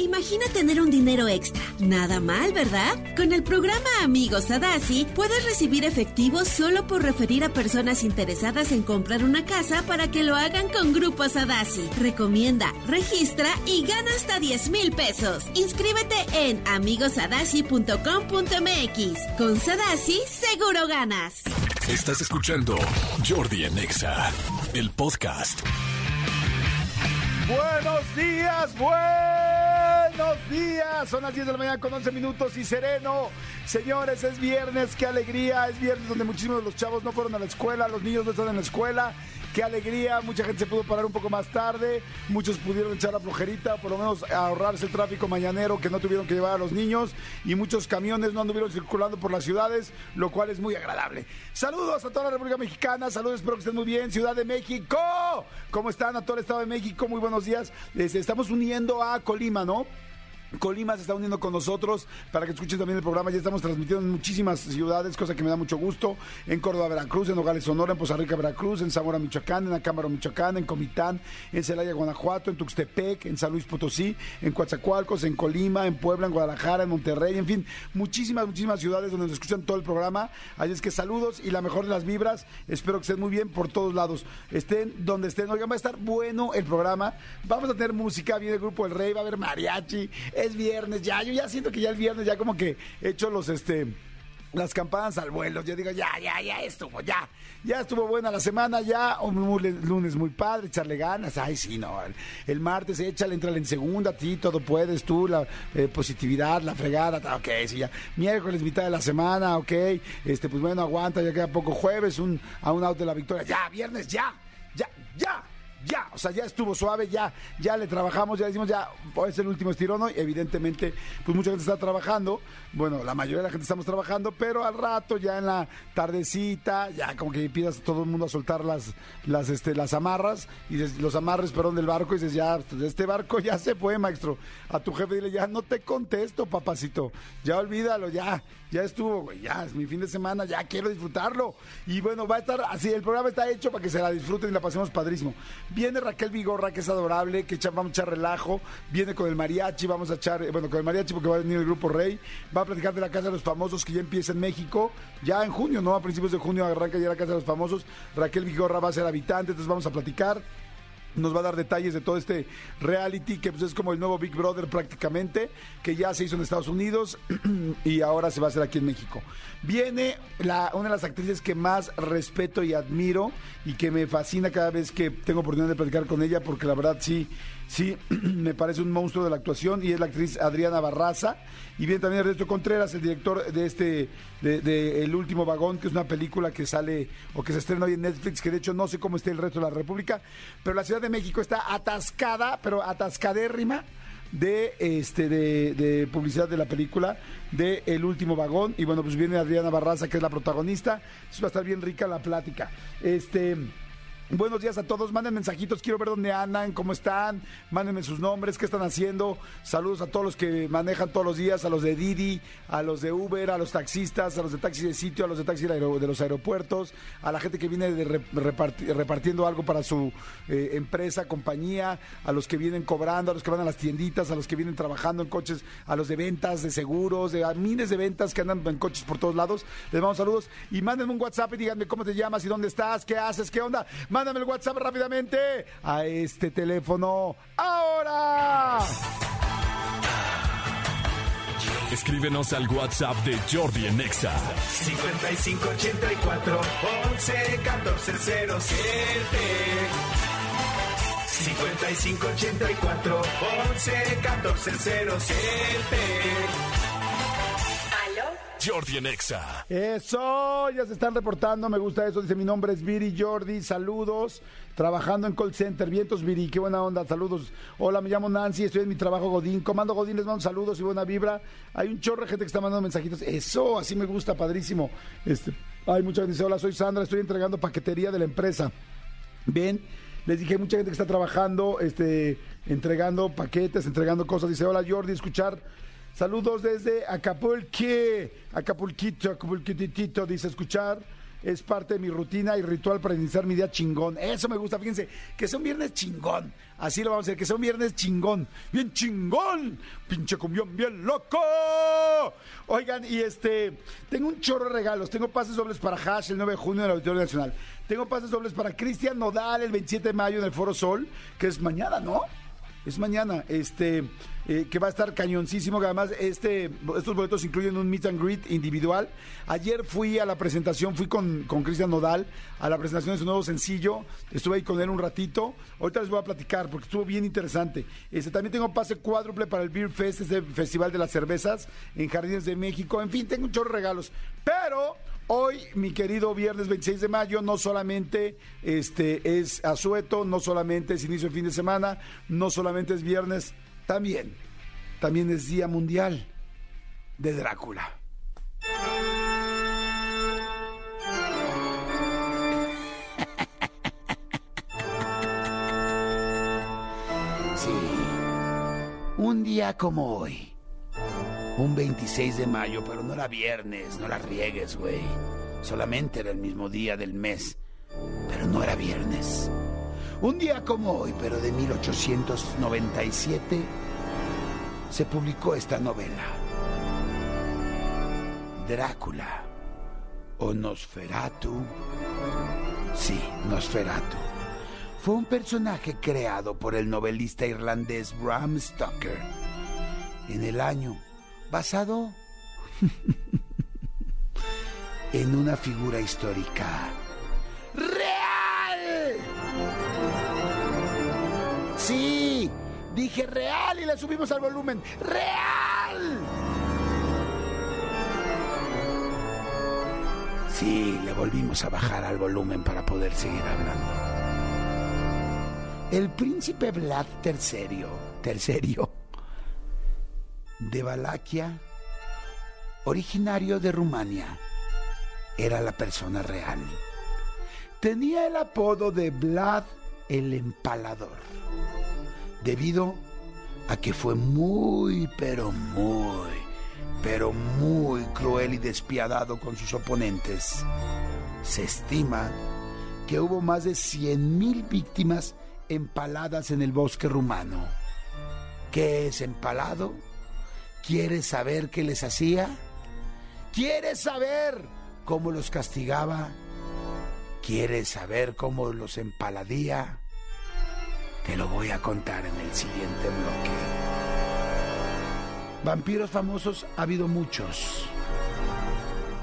Imagina tener un dinero extra. Nada mal, ¿verdad? Con el programa Amigos Sadasi puedes recibir efectivo solo por referir a personas interesadas en comprar una casa para que lo hagan con Grupo Sadasi. Recomienda, registra y gana hasta 10 mil pesos. Inscríbete en amigosadasi.com.mx. Con Sadasi seguro ganas. Estás escuchando Jordi Anexa, el podcast. Buenos días, buenos días. Son las 10 de la mañana con 11 minutos y sereno. Señores, es viernes, qué alegría. Es viernes donde muchísimos de los chavos no fueron a la escuela, los niños no están en la escuela. Qué alegría, mucha gente se pudo parar un poco más tarde, muchos pudieron echar la flojerita, por lo menos ahorrarse el tráfico mañanero que no tuvieron que llevar a los niños y muchos camiones no anduvieron circulando por las ciudades, lo cual es muy agradable. Saludos a toda la República Mexicana, saludos, espero que estén muy bien, Ciudad de México, ¿cómo están a todo el Estado de México? Muy buenos días, Este, estamos uniendo a Colima, ¿no? Colima se está uniendo con nosotros para que escuchen también el programa. Ya estamos transmitiendo en muchísimas ciudades, cosa que me da mucho gusto. En Córdoba, Veracruz, en Nogales, Sonora, en Poza Rica, Veracruz, en Zamora, Michoacán, en Acámbaro, Michoacán, en Comitán, en Celaya, Guanajuato, en Tuxtepec, en San Luis Potosí, en Coatzacoalcos, en Colima, en Puebla, en Guadalajara, en Monterrey, en fin, muchísimas, muchísimas ciudades donde nos escuchan todo el programa. Así es que saludos y la mejor de las vibras. Espero que estén muy bien por todos lados. Estén donde estén. Oigan, va a estar bueno el programa. Vamos a tener música, viene el grupo El Rey, va a haber mariachi es viernes ya, yo ya siento que ya el viernes ya como que he hecho los este las campanas al vuelo, yo digo, ya, ya, ya estuvo, ya, ya estuvo buena la semana, ya, un lunes muy padre, echarle ganas, ay, sí, no, el, el martes échale, entrale en segunda, ti, todo puedes, tú, la eh, positividad, la fregada, ok, sí, ya, miércoles, mitad de la semana, ok, este, pues bueno, aguanta, ya queda poco jueves, un, a un out de la victoria, ya, viernes, ya, ya, ya, ya, o sea, ya estuvo suave, ya, ya le trabajamos, ya decimos, ya, es el último estirón hoy, evidentemente, pues mucha gente está trabajando, bueno, la mayoría de la gente estamos trabajando, pero al rato, ya en la tardecita, ya como que pidas a todo el mundo a soltar las, las, este, las amarras, y los amarres, perdón, del barco, y dices, ya, pues, este barco ya se fue, maestro, a tu jefe dile, ya no te contesto, papacito, ya olvídalo, ya, ya estuvo, güey, ya es mi fin de semana, ya quiero disfrutarlo, y bueno, va a estar así, el programa está hecho para que se la disfruten y la pasemos padrísimo. Viene Raquel Vigorra, que es adorable, que echa, vamos a echar relajo. Viene con el mariachi, vamos a echar, eh, bueno, con el mariachi porque va a venir el grupo Rey. Va a platicar de la Casa de los Famosos que ya empieza en México. Ya en junio, ¿no? A principios de junio arranca ya la Casa de los Famosos. Raquel Vigorra va a ser habitante, entonces vamos a platicar nos va a dar detalles de todo este reality que pues, es como el nuevo Big Brother prácticamente, que ya se hizo en Estados Unidos y ahora se va a hacer aquí en México. Viene una de las actrices que más respeto y admiro y que me fascina cada vez que tengo oportunidad de platicar con ella, porque la verdad sí, sí, me parece un monstruo de la actuación y es la actriz Adriana Barraza. Y viene también Ernesto Contreras, el director de este, de, El Último Vagón, que es una película que sale o que se estrena hoy en Netflix, que de hecho no sé cómo esté el resto de la República, pero la Ciudad de México está atascada, pero atascadérrima de este de, de, publicidad de la película de El último vagón. Y bueno pues viene Adriana Barraza que es la protagonista. Va a estar bien rica la plática. Este Buenos días a todos, manden mensajitos, quiero ver dónde andan, cómo están, mándenme sus nombres, qué están haciendo. Saludos a todos los que manejan todos los días, a los de Didi, a los de Uber, a los taxistas, a los de taxi de sitio, a los de taxi de los aeropuertos, a la gente que viene de repartiendo algo para su eh, empresa, compañía, a los que vienen cobrando, a los que van a las tienditas, a los que vienen trabajando en coches, a los de ventas, de seguros, de a miles de ventas que andan en coches por todos lados. Les damos saludos y mándenme un WhatsApp y díganme cómo te llamas y dónde estás, qué haces, qué onda mándame el WhatsApp rápidamente a este teléfono ahora. Escríbenos al WhatsApp de Jordi en Nexa. 5584 11 14 07. 5584 11 14 07. Jordi en Exa. Eso, ya se están reportando, me gusta eso. Dice, mi nombre es Viri Jordi, saludos. Trabajando en call center, vientos Viri, qué buena onda, saludos. Hola, me llamo Nancy, estoy en mi trabajo Godín. Comando Godín, les mando saludos y buena vibra. Hay un chorro de gente que está mandando mensajitos. Eso, así me gusta, padrísimo. Este, hay mucha gente dice, hola, soy Sandra, estoy entregando paquetería de la empresa. Bien, les dije, mucha gente que está trabajando, este, entregando paquetes, entregando cosas. Dice, hola Jordi, escuchar Saludos desde Acapulco, Acapulquito, Acapulquitito, dice escuchar. es parte de mi rutina y ritual para iniciar mi día chingón. Eso me gusta, fíjense, que sea un viernes chingón. Así lo vamos a hacer, que sea un viernes chingón. Bien chingón. Pinche cumbión bien loco. Oigan, y este, tengo un chorro de regalos. Tengo pases dobles para Hash el 9 de junio en el Auditorio Nacional. Tengo pases dobles para Cristian Nodal el 27 de mayo en el Foro Sol, que es mañana, ¿no? Es mañana, este, eh, que va a estar cañoncísimo, que además este, estos boletos incluyen un meet and greet individual. Ayer fui a la presentación, fui con, Cristian Nodal a la presentación de su nuevo sencillo, estuve ahí con él un ratito, ahorita les voy a platicar porque estuvo bien interesante. Este, también tengo pase cuádruple para el Beer Fest, este festival de las cervezas en Jardines de México, en fin, tengo un chorro de regalos, pero... Hoy, mi querido viernes 26 de mayo, no solamente este, es asueto, no solamente es inicio de fin de semana, no solamente es viernes, también, también es Día Mundial de Drácula. Sí, un día como hoy, un 26 de mayo, pero no era viernes, no la riegues, güey. Solamente era el mismo día del mes, pero no era viernes. Un día como hoy, pero de 1897, se publicó esta novela. Drácula o Nosferatu. Sí, Nosferatu. Fue un personaje creado por el novelista irlandés Bram Stoker en el año basado en una figura histórica Sí, dije real y le subimos al volumen. Real. Sí, le volvimos a bajar al volumen para poder seguir hablando. El príncipe Vlad III, tercerio, de Valaquia, originario de Rumania, era la persona real. Tenía el apodo de Vlad el Empalador, debido a que fue muy, pero muy, pero muy cruel y despiadado con sus oponentes. Se estima que hubo más de 100.000 víctimas empaladas en el bosque rumano. ¿Qué es empalado? ¿Quieres saber qué les hacía? ¿Quieres saber cómo los castigaba? ¿Quieres saber cómo los empaladía? Te lo voy a contar en el siguiente bloque. Vampiros famosos ha habido muchos.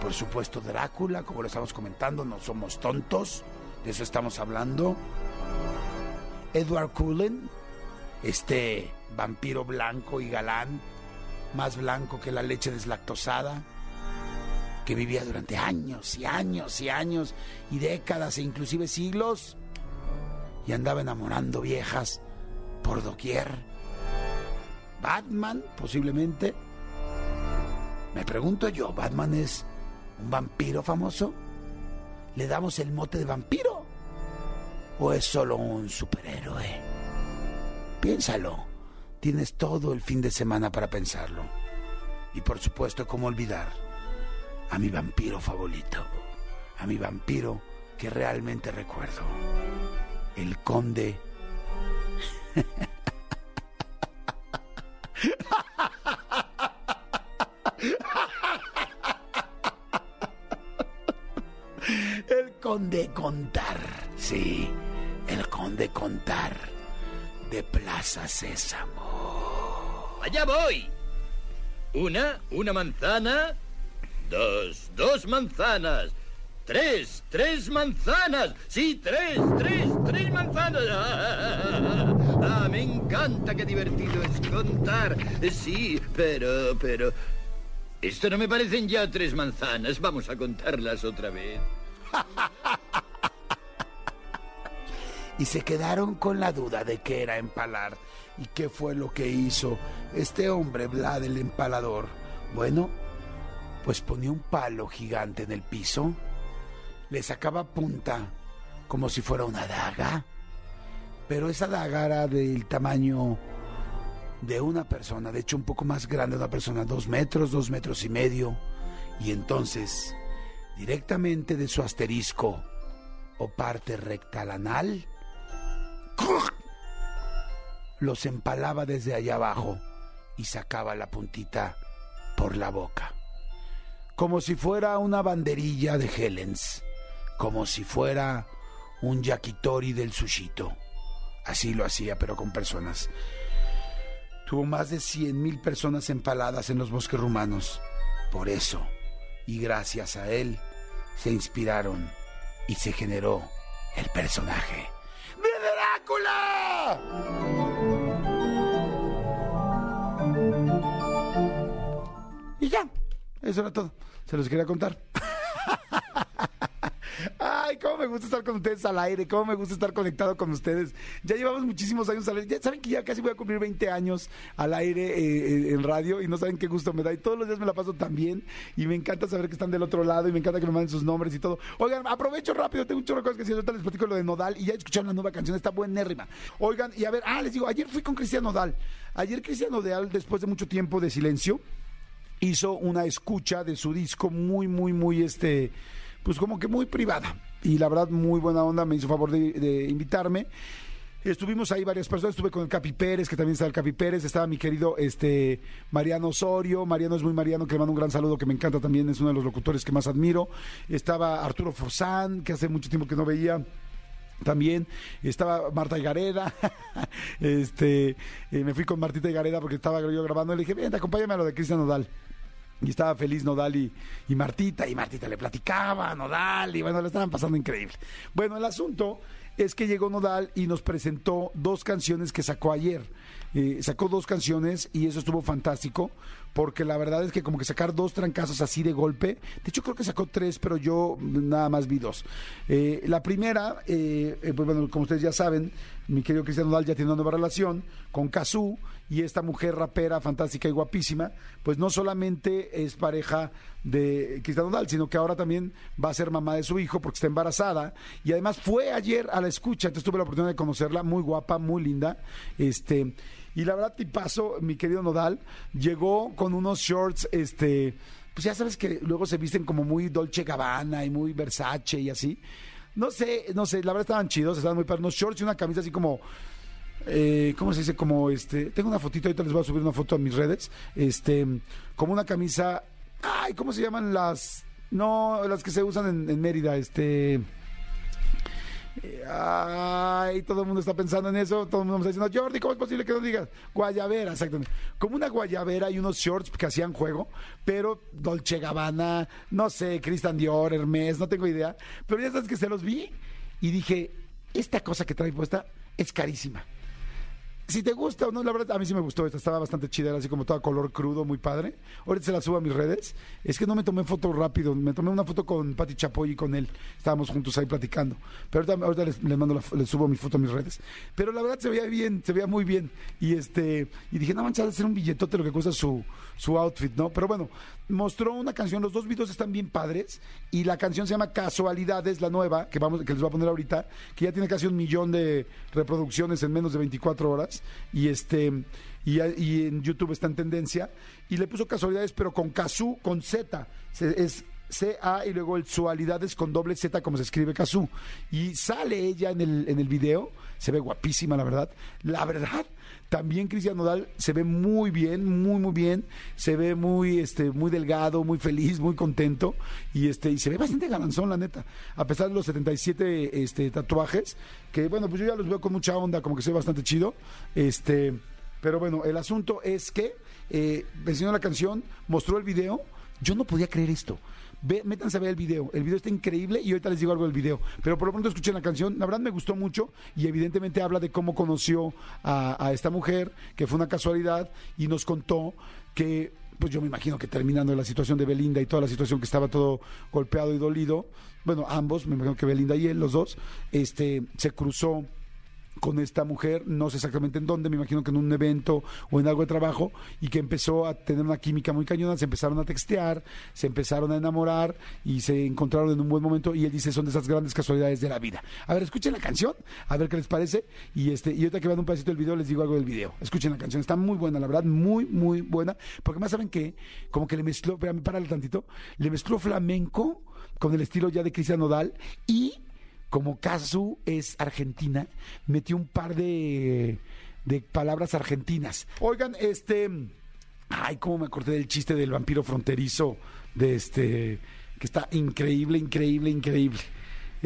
Por supuesto Drácula, como lo estamos comentando, no somos tontos, de eso estamos hablando. Edward Cullen, este vampiro blanco y galán, más blanco que la leche deslactosada, que vivía durante años y años y años y décadas e inclusive siglos y andaba enamorando viejas por doquier. Batman, posiblemente. Me pregunto yo, ¿Batman es un vampiro famoso? ¿Le damos el mote de vampiro? ¿O es solo un superhéroe? Piénsalo. Tienes todo el fin de semana para pensarlo. Y por supuesto, ¿cómo olvidar a mi vampiro favorito? A mi vampiro que realmente recuerdo. El conde. El conde contar. Sí, el conde contar de Plaza Sésamo. Allá voy. Una, una manzana. Dos, dos manzanas. Tres, tres manzanas. Sí, tres, tres, tres manzanas. Ah, ah, me encanta, qué divertido es contar. Sí, pero, pero... Esto no me parecen ya tres manzanas. Vamos a contarlas otra vez. y se quedaron con la duda de qué era empalar y qué fue lo que hizo este hombre, Vlad el empalador. Bueno, pues ponía un palo gigante en el piso, le sacaba punta como si fuera una daga, pero esa daga era del tamaño de una persona, de hecho un poco más grande de una persona, dos metros, dos metros y medio, y entonces directamente de su asterisco o parte rectal anal, los empalaba desde allá abajo y sacaba la puntita por la boca. Como si fuera una banderilla de Helens, como si fuera un yakitori del sushito. Así lo hacía, pero con personas. Tuvo más de cien mil personas empaladas en los bosques rumanos. Por eso, y gracias a él, se inspiraron y se generó el personaje de Drácula. Y ya, eso era todo. Se los quería contar. Ay, cómo me gusta estar con ustedes al aire, cómo me gusta estar conectado con ustedes. Ya llevamos muchísimos años al aire. Ya saben que ya casi voy a cumplir 20 años al aire eh, eh, en radio y no saben qué gusto me da. Y todos los días me la paso tan bien y me encanta saber que están del otro lado y me encanta que me manden sus nombres y todo. Oigan, aprovecho rápido, tengo un chorro que decir. Ahorita les platico lo de Nodal y ya escucharon la nueva canción, está buenérrima. Oigan, y a ver, ah, les digo, ayer fui con Cristian Nodal. Ayer Cristian Nodal, después de mucho tiempo de silencio, hizo una escucha de su disco muy, muy, muy, este, pues como que muy privada. Y la verdad, muy buena onda, me hizo favor de, invitarme. Estuvimos ahí varias personas, estuve con el Capi Pérez, que también está el Capi Pérez, estaba mi querido este Mariano Osorio, Mariano es muy Mariano, que le mando un gran saludo, que me encanta también, es uno de los locutores que más admiro. Estaba Arturo Forzán, que hace mucho tiempo que no veía. También estaba Marta Higareda, este, eh, me fui con Martita Higareda porque estaba yo grabando, le dije, ven, acompáñame a lo de Cristian Nodal. Y estaba feliz Nodal y, Martita, y Martita le platicaba Nodal, y bueno, le estaban pasando increíble. Bueno, el asunto es que llegó Nodal y nos presentó dos canciones que sacó ayer. Eh, sacó dos canciones y eso estuvo fantástico, porque la verdad es que como que sacar dos trancazos así de golpe, de hecho creo que sacó tres, pero yo nada más vi dos. Eh, la primera, eh, eh, pues bueno, como ustedes ya saben, mi querido Cristian Nodal ya tiene una nueva relación con Kazú y esta mujer rapera fantástica y guapísima, pues no solamente es pareja de Cristian Nodal, sino que ahora también va a ser mamá de su hijo porque está embarazada y además fue ayer a la escucha, entonces tuve la oportunidad de conocerla, muy guapa, muy linda, este y la verdad tipazo, mi querido Nodal, llegó con unos shorts, este, pues ya sabes que luego se visten como muy Dolce Gabbana y muy Versace y así. No sé, no sé, la verdad estaban chidos, estaban muy para unos shorts y una camisa así como eh, ¿cómo se dice? Como este, tengo una fotito, ahorita les voy a subir una foto a mis redes, este, como una camisa, ay, ¿cómo se llaman las? No, las que se usan en, en Mérida, este, Ay, todo el mundo está pensando en eso, todo el mundo está diciendo, Jordi, ¿cómo es posible que no digas? Guayabera, exactamente. Como una guayabera y unos shorts que hacían juego, pero Dolce Gabbana, no sé, Christian Dior, Hermes, no tengo idea. Pero ya sabes que se los vi y dije, esta cosa que trae puesta es carísima. Si te gusta o no, la verdad, a mí sí me gustó esta, estaba bastante chida, era así como toda color crudo, muy padre. Ahorita se la subo a mis redes. Es que no me tomé foto rápido, me tomé una foto con Pati Chapoy y con él. Estábamos juntos ahí platicando. Pero ahorita, les, mando la- les subo mi foto a mis redes. Pero la verdad se veía bien, se veía muy bien. Y este, y dije, no manches, ha de ser un billetote lo que cuesta su, su outfit, ¿no? Pero bueno, mostró una canción, los dos videos están bien padres. Y la canción se llama Casualidades, la nueva, que vamos, que les voy a poner ahorita, que ya tiene casi un millón de reproducciones en menos de 24 horas. Y este, y, y en YouTube está en tendencia. Y le puso casualidades, pero con Kazú, con Z. Es C-A y luego el Sualidades con doble Z, como se escribe Kazú. Y sale ella en el, en el video. Se ve guapísima, la verdad. La verdad, también Cristian Nodal se ve muy bien, muy, muy bien. Se ve muy, este, muy delgado, muy feliz, muy contento. Y este, y se ve bastante galanzón, la neta. A pesar de los 77 este, tatuajes, que bueno, pues yo ya los veo con mucha onda, como que se ve bastante chido. Este, pero bueno, el asunto es que eh, mencionó la canción, mostró el video. Yo no podía creer esto. Ve, métanse a ver el video. El video está increíble y ahorita les digo algo del video. Pero por lo pronto escuchen la canción. La verdad me gustó mucho y evidentemente habla de cómo conoció a, a esta mujer, que fue una casualidad, y nos contó que, pues yo me imagino que terminando la situación de Belinda y toda la situación que estaba todo golpeado y dolido, bueno, ambos, me imagino que Belinda y él, los dos, este, se cruzó con esta mujer, no sé exactamente en dónde, me imagino que en un evento o en algo de trabajo, y que empezó a tener una química muy cañona, se empezaron a textear, se empezaron a enamorar y se encontraron en un buen momento, y él dice, son de esas grandes casualidades de la vida. A ver, escuchen la canción, a ver qué les parece, y este, y ahorita que vean un pedacito del video les digo algo del video. Escuchen la canción, está muy buena, la verdad, muy, muy buena, porque más saben que, como que le mezcló, espérame, párale tantito, le mezcló flamenco, con el estilo ya de Cristian Nodal y como Kazu es argentina, metió un par de, de palabras argentinas. Oigan, este, ay, cómo me acordé del chiste del vampiro fronterizo de este que está increíble, increíble, increíble.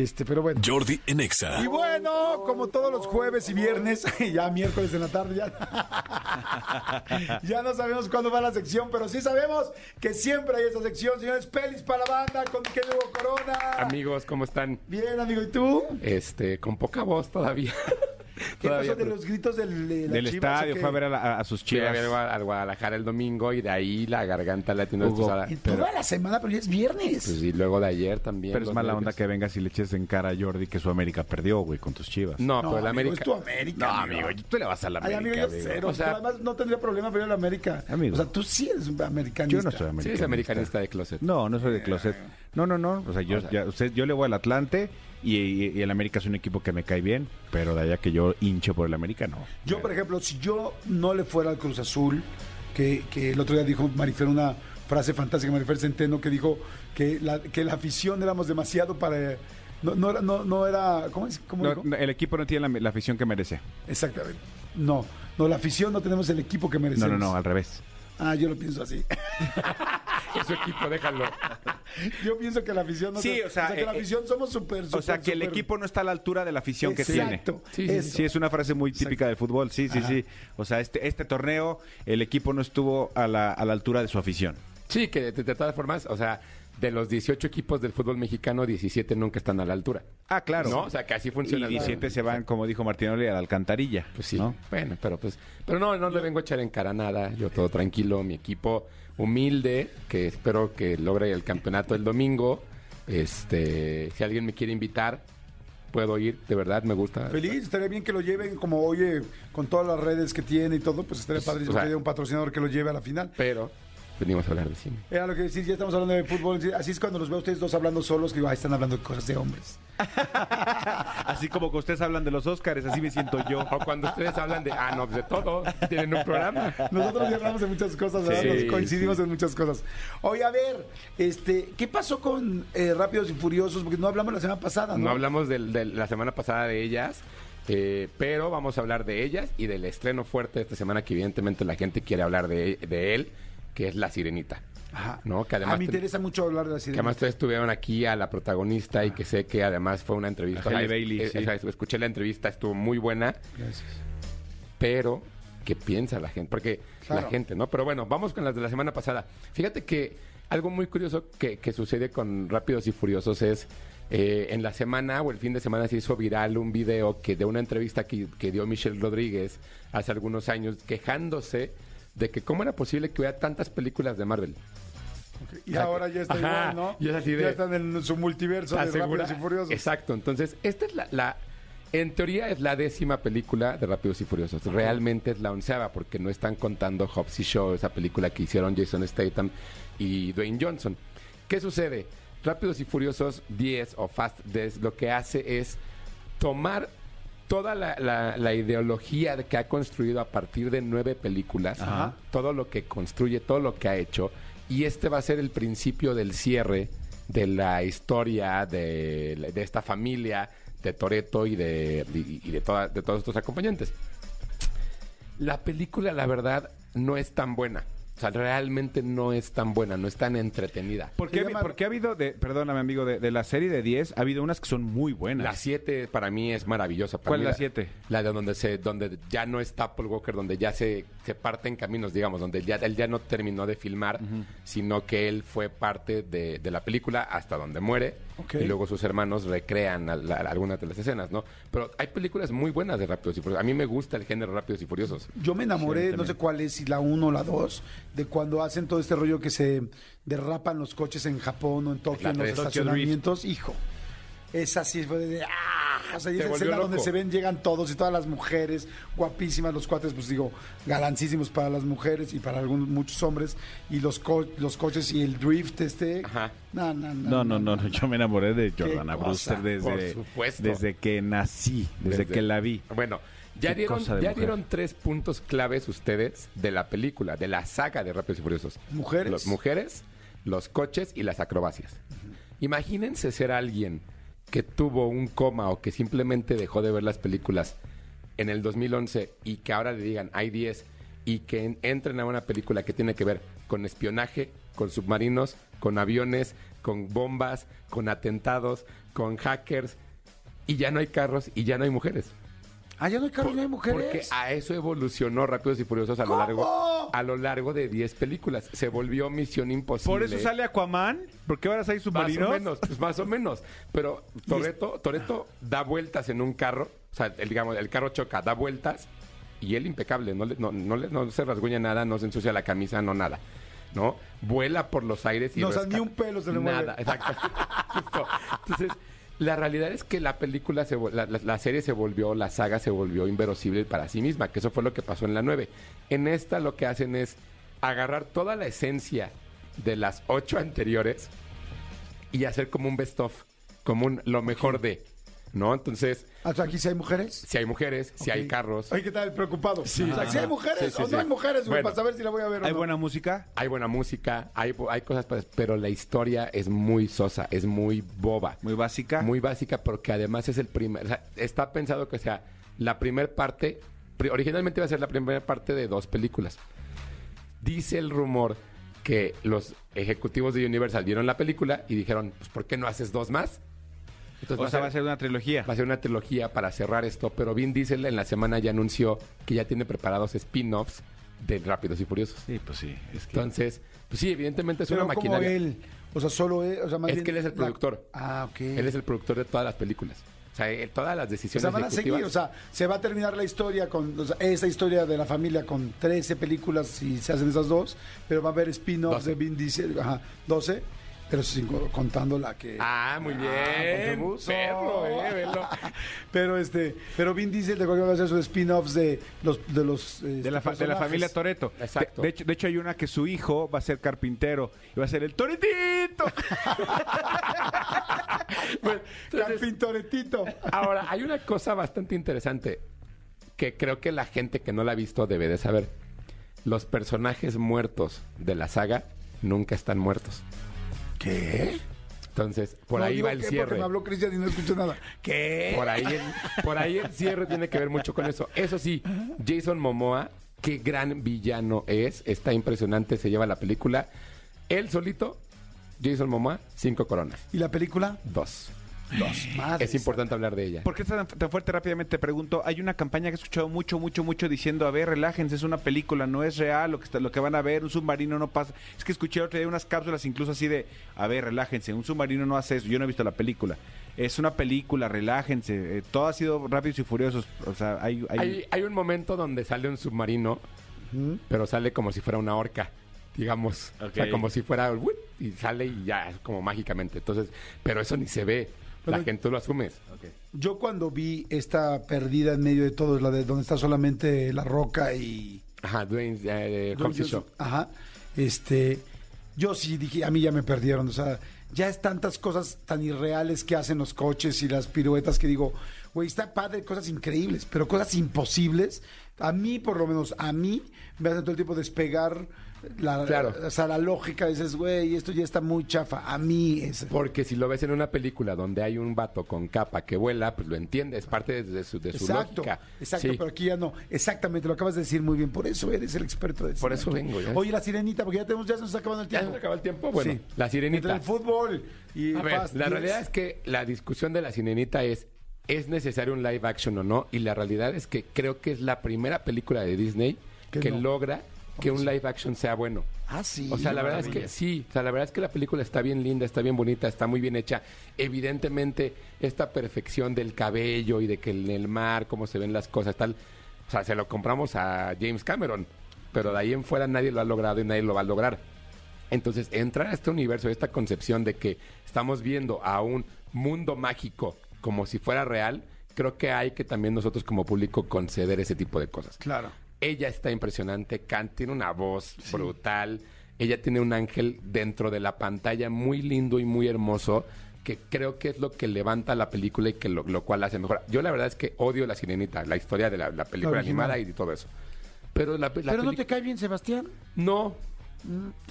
Este, pero bueno. Jordi en Exa. Y bueno, como todos los jueves y viernes, ya miércoles en la tarde, ya, ya no sabemos cuándo va la sección, pero sí sabemos que siempre hay esa sección, señores. Pelis para la banda con Kevin Hugo Corona. Amigos, ¿cómo están? Bien, amigo, ¿y tú? Este, con poca voz todavía. ¿Qué Todavía, pasó de pero- los gritos del, de Del Chivas, estadio, fue a ver a, la- a sus Fui a chivas. ver a al Guadalajara el domingo y de ahí la garganta la tiene Hugo, destrozada. En toda la semana, pero ya es viernes. Pues y luego de ayer también. Pero es los mala nervios. onda que vengas y le eches en cara a Jordi que su América perdió, güey, con tus chivas. No, no, pero el amigo, América. es tu América. No, amigo, tú le vas a la Ay, América, amigo, yo amigo. cero. O sea- pero además no tendría problema ver a la América. Amigo. O sea, tú sí eres un americanista. Yo no soy Sí, americanista. es americanista de closet. No, no soy de closet. No, no, no. O sea, yo, ya- usted, yo le voy al Atlante y, y- y el América es un equipo que me cae bien, pero de allá que yo hincho por el América, no. Yo, por ejemplo, si yo no le fuera al Cruz Azul, que, que el otro día dijo Marifer una frase fantástica, Marifer Centeno, que dijo que la, que la afición éramos demasiado para... No, no, era, no, no era... ¿Cómo es? ¿Cómo No, no, el equipo no tiene la, la afición que merece. Exactamente. No, no, la afición no tenemos el equipo que No, merecemos. no, no, al revés. Ah, yo lo pienso así. Es su equipo, déjalo. Yo pienso que la afición no Sí, se- o sea, que la eh, afición somos súper, O sea, súper, que el súper- equipo no está a la altura de la afición que tiene. Exacto. Sí, sí, eso. Sí, es una frase muy típica del fútbol. Sí, sí, Ajá. sí. O sea, este, este torneo, el equipo no estuvo a la, a la altura de su afición. Sí, que de, de todas formas, o sea, de los 18 equipos del fútbol mexicano, 17 nunca están a la altura. Ah, claro. ¿No? O sea, que así Y funciona. 17 se van, como dijo Martinoli, a la alcantarilla. Pues sí. ¿no? Bueno, pero pues. Pero no, no le vengo a echar en cara nada. Yo todo tranquilo. Mi equipo humilde, que espero que logre el campeonato el domingo. Este, si alguien me quiere invitar, puedo ir. De verdad, me gusta. Feliz, estaría bien que lo lleven como, oye, con todas las redes que tiene y todo, pues estaría padrísimo o sea- que haya un patrocinador que lo lleve a la final. Pero venimos a hablar de cine. Era lo que decir, ya estamos hablando de fútbol, así es cuando los veo a ustedes dos hablando solos, que digo, ah, están hablando de cosas de hombres. Así como que ustedes hablan de los Óscares, así me siento yo. O cuando ustedes hablan de, ah, no, pues de todo. Tienen un programa. Nosotros ya hablamos de muchas cosas, ¿verdad? Sí, Nos coincidimos sí. en muchas cosas. Oye, a ver, este, ¿qué pasó con eh, Rápidos y Furiosos? Porque no hablamos la semana pasada, ¿no? No hablamos del- de, la semana pasada de ellas, eh, pero vamos a hablar de ellas y del estreno fuerte de esta semana que evidentemente la gente quiere hablar de, de él, que es La Sirenita. Ajá. ¿no? Que además a mí me te- interesa mucho hablar de la Que sirena. además ustedes tuvieron aquí a la protagonista y que sé que además fue una entrevista. A Halle Bailey, es- sí. escuché la entrevista, estuvo muy buena, Gracias. pero ¿qué piensa la gente? Porque Claro. la gente, ¿no? Pero bueno, vamos con las de la semana pasada. Fíjate que algo muy curioso que, que sucede con Rápidos y Furiosos es eh, en la semana o el fin de semana se hizo viral un video que de una entrevista que, que dio Michelle Rodríguez hace algunos años quejándose de que cómo era posible que hubiera tantas películas de Marvel. Y ahora ya está Ajá, igual, ¿no? y es así de- Ya están en su multiverso de. Rápidos y Furiosos. Exacto. Entonces, esta es la, la- En teoría es la décima película de Rápidos y Furiosos. Realmente es la onceava porque no están contando Hobbs y Shaw, esa película que hicieron Jason Statham y Dwayne Johnson. ¿Qué sucede? Rápidos y Furiosos 10 o Fast 10 lo que hace es tomar toda la, la- la ideología de que ha construido a partir de nueve películas, Ajá. todo lo que construye, todo lo que ha hecho, y este va a ser el principio del cierre de la historia de, de esta familia, de Toreto y de, y, y de, toda- de todos estos acompañantes. La película, la verdad, no es tan buena. O sea, realmente no es tan buena, no es tan entretenida. ¿Por qué, Se llama- por qué ha habido, de, perdóname amigo, de, de la serie de 10, ha habido unas que son muy buenas? La 7 para mí es maravillosa. Para ¿Cuál es la siete? La de donde se, donde ya no está Paul Walker, donde ya se, se parten caminos, digamos, donde ya, él ya no terminó de filmar, sino que él fue parte de, de la película hasta donde muere. Y luego sus hermanos recrean a la- algunas de las escenas, ¿no? Pero hay películas muy buenas de Rápidos y Furiosos. A mí me gusta el género Rápidos y Furiosos. Yo me enamoré, Sí, no sé cuál es, si la 1 o la 2, de cuando hacen todo este rollo que se derrapan los coches en Japón o en Tokio, La en los estacionamientos. Hijo, esa sí fue de... ¡Ah! O sea, y volvió escena donde se ven, llegan todos y todas las mujeres, guapísimas, los cuates, pues digo, galancísimos para las mujeres y para algunos, muchos hombres, y los, co- los coches y el drift este. Ajá. No, no, no. No, no, no, no, yo me enamoré de Jordana Brewster desde, desde que nací, desde, Desde- que la vi. Bueno, ya, dieron, ya dieron tres puntos claves ustedes de la película, de la saga de Rápidos y Furiosos. Mujeres. Las mujeres, los coches y las acrobacias. Imagínense ser alguien que tuvo un coma o que simplemente dejó de ver las películas en el 2011 y que ahora le digan hay 10 y que en- entren a una película que tiene que ver con espionaje, con submarinos, con aviones, con bombas, con atentados, con hackers y ya no hay carros y ya no hay mujeres. Ah, ya no hay carros, no hay mujeres. Porque a eso evolucionó Rápidos y Furiosos a lo ¿Cómo? largo a lo largo de 10 películas. Se volvió Misión Imposible. Por eso sale Aquaman, porque ahora hay más submarinos. o menos, pues más o menos. Pero Toreto, Toreto da vueltas en un carro, o sea, el, digamos, el carro choca, da vueltas y él impecable, no, le- no, no, le- no se rasguña nada, no se ensucia la camisa, no nada. ¿No? Vuela por los aires y No, o sea, rescata- ni un pelo se le mueve. Nada, exacto. Justo. Entonces, la realidad es que la película, se, la, la- serie se volvió, la saga se volvió inverosímil para sí misma, que eso fue lo que pasó en la 9. En esta lo que hacen es agarrar toda la esencia de las ocho anteriores y hacer como un best of, como un lo mejor de, ¿no? Entonces, Ah, o sea, aquí sí hay mujeres. si hay mujeres, si hay carros, Ay, ¿qué tal? Preocupado. Sí. O sea, si hay mujeres Sí, sí, o sí. no hay mujeres, güey, Bueno. para saber si la voy a ver o Hay no. buena música. hay buena música, hay, hay cosas, padres, pero la historia es muy sosa, es muy boba. Muy básica. Muy básica porque además es el primer, o sea, está pensado que sea la primer parte, pri- originalmente iba a ser la primera parte de dos películas. Dice el rumor que los ejecutivos de Universal vieron la película y dijeron, pues ¿por qué no haces dos más? Entonces o sea, va a ser una trilogía. va a ser una trilogía para cerrar esto, pero Vin Diesel en la semana ya anunció que ya tiene preparados spin-offs de Rápidos y Furiosos. Sí, pues sí. Es que... Entonces, pues sí, evidentemente es Pero una como maquinaria. él. O sea, solo él. O sea, más Es bien que él es el la- productor. Ah, ok. Él es el productor de todas las películas. O sea, todas las O decisiones sea, van a seguir, o sea, se va a terminar la historia con, o sea, esa historia de la familia con 13 películas si se hacen esas dos, pero va a haber spin-offs 12. de Vin Diesel, ajá, 12, pero sin, contando la que... Ah, muy bien. Contribuso. Perro, eh, velo. Pero este, pero Vin Diesel de cualquier manera va a hacer sus spin-offs de los de los este, De la, fa- de la personajes. familia Toreto. Exacto. De, de hecho, de hecho, hay una que su hijo va a ser carpintero y va a ser el Toretito. Bueno, Carpintoretito. ahora, hay una cosa bastante interesante que creo que la gente que no la ha visto debe de saber. Los personajes muertos de la saga nunca están muertos. ¿Qué? Entonces, por No, ahí digo va el cierre. Me habló Cristian y no escucho nada. ¿Qué? Por ahí, el, por ahí el cierre tiene que ver mucho con eso. Eso sí, Jason Momoa, qué gran villano es. Está impresionante, se lleva la película. Él solito, Jason Momoa, cinco coronas. ¿Y la película? Dos. Dos. Madre Es importante hablar de ella. ¿Por qué está tan, tan fuerte? Rápidamente te pregunto. Hay una campaña que he escuchado mucho, mucho, mucho diciendo, a ver, relájense, es una película, no es real lo que, está, lo que van a ver, un submarino no pasa. Es que escuché otro día unas cápsulas incluso así de, a ver, relájense, un submarino no hace eso. Yo no he visto la película. Es una película, relájense. Eh, todo ha sido rápidos y furiosos. O sea, hay... hay- Hay, hay un momento donde sale un submarino, pero sale como si fuera una orca, digamos. O sea, como si fuera... Y sale y ya, como mágicamente. Entonces, pero eso ni se ve. La gente lo asumes. Yo cuando vi esta perdida en medio de todo, la de donde está solamente La Roca y... Ajá, Dwayne eh, Shaw. Ajá. Este, yo sí dije, a mí ya me perdieron. O sea, ya es tantas cosas tan irreales que hacen los coches y las piruetas que digo, güey, está padre, cosas increíbles, pero cosas imposibles. A mí, por lo menos, a mí me hace todo el tiempo despegar la, Claro. o sea, la lógica. Dices, güey, esto ya está muy chafa. A mí es... Porque si lo ves en una película donde hay un vato con capa que vuela, pues lo entiendes, es parte de, su, de su Exacto, lógica. exacto, Sí. pero aquí ya no. Exactamente, lo acabas de decir muy bien. Por eso eres el experto de Por eso vengo, ya. Oye, la sirenita, porque ya tenemos, ya se nos está acabando el ¿Ya tiempo. se acaba el tiempo? Bueno, Sí. la sirenita. Entre el fútbol y A ver, Fast la 10. realidad es que la discusión de la sirenita es, ¿es necesario un live action o no? Y la realidad es que creo que es la primera película de Disney Que que no. logra que un live action sea bueno. Ah, sí. O sea, la verdad es que sí, o sea, la verdad es que la película está bien linda, está bien bonita, está muy bien hecha. Evidentemente, esta perfección del cabello y de que en el mar, cómo se ven las cosas, tal, o sea, se lo compramos a James Cameron, pero de ahí en fuera nadie lo ha logrado y nadie lo va a lograr. Entonces, entrar a este universo, esta concepción de que estamos viendo a un mundo mágico como si fuera real, creo que hay que también nosotros como público conceder ese tipo de cosas. Claro. Ella está impresionante, Kant tiene una voz brutal, ella tiene un ángel dentro de la pantalla muy lindo y muy hermoso, que creo que es lo que levanta la película y que lo, lo cual la hace mejor. Yo la verdad es que odio La Sirenita, la historia de la, la película La animada y todo eso. Pero la, la Pero no te cae bien, Sebastián. No,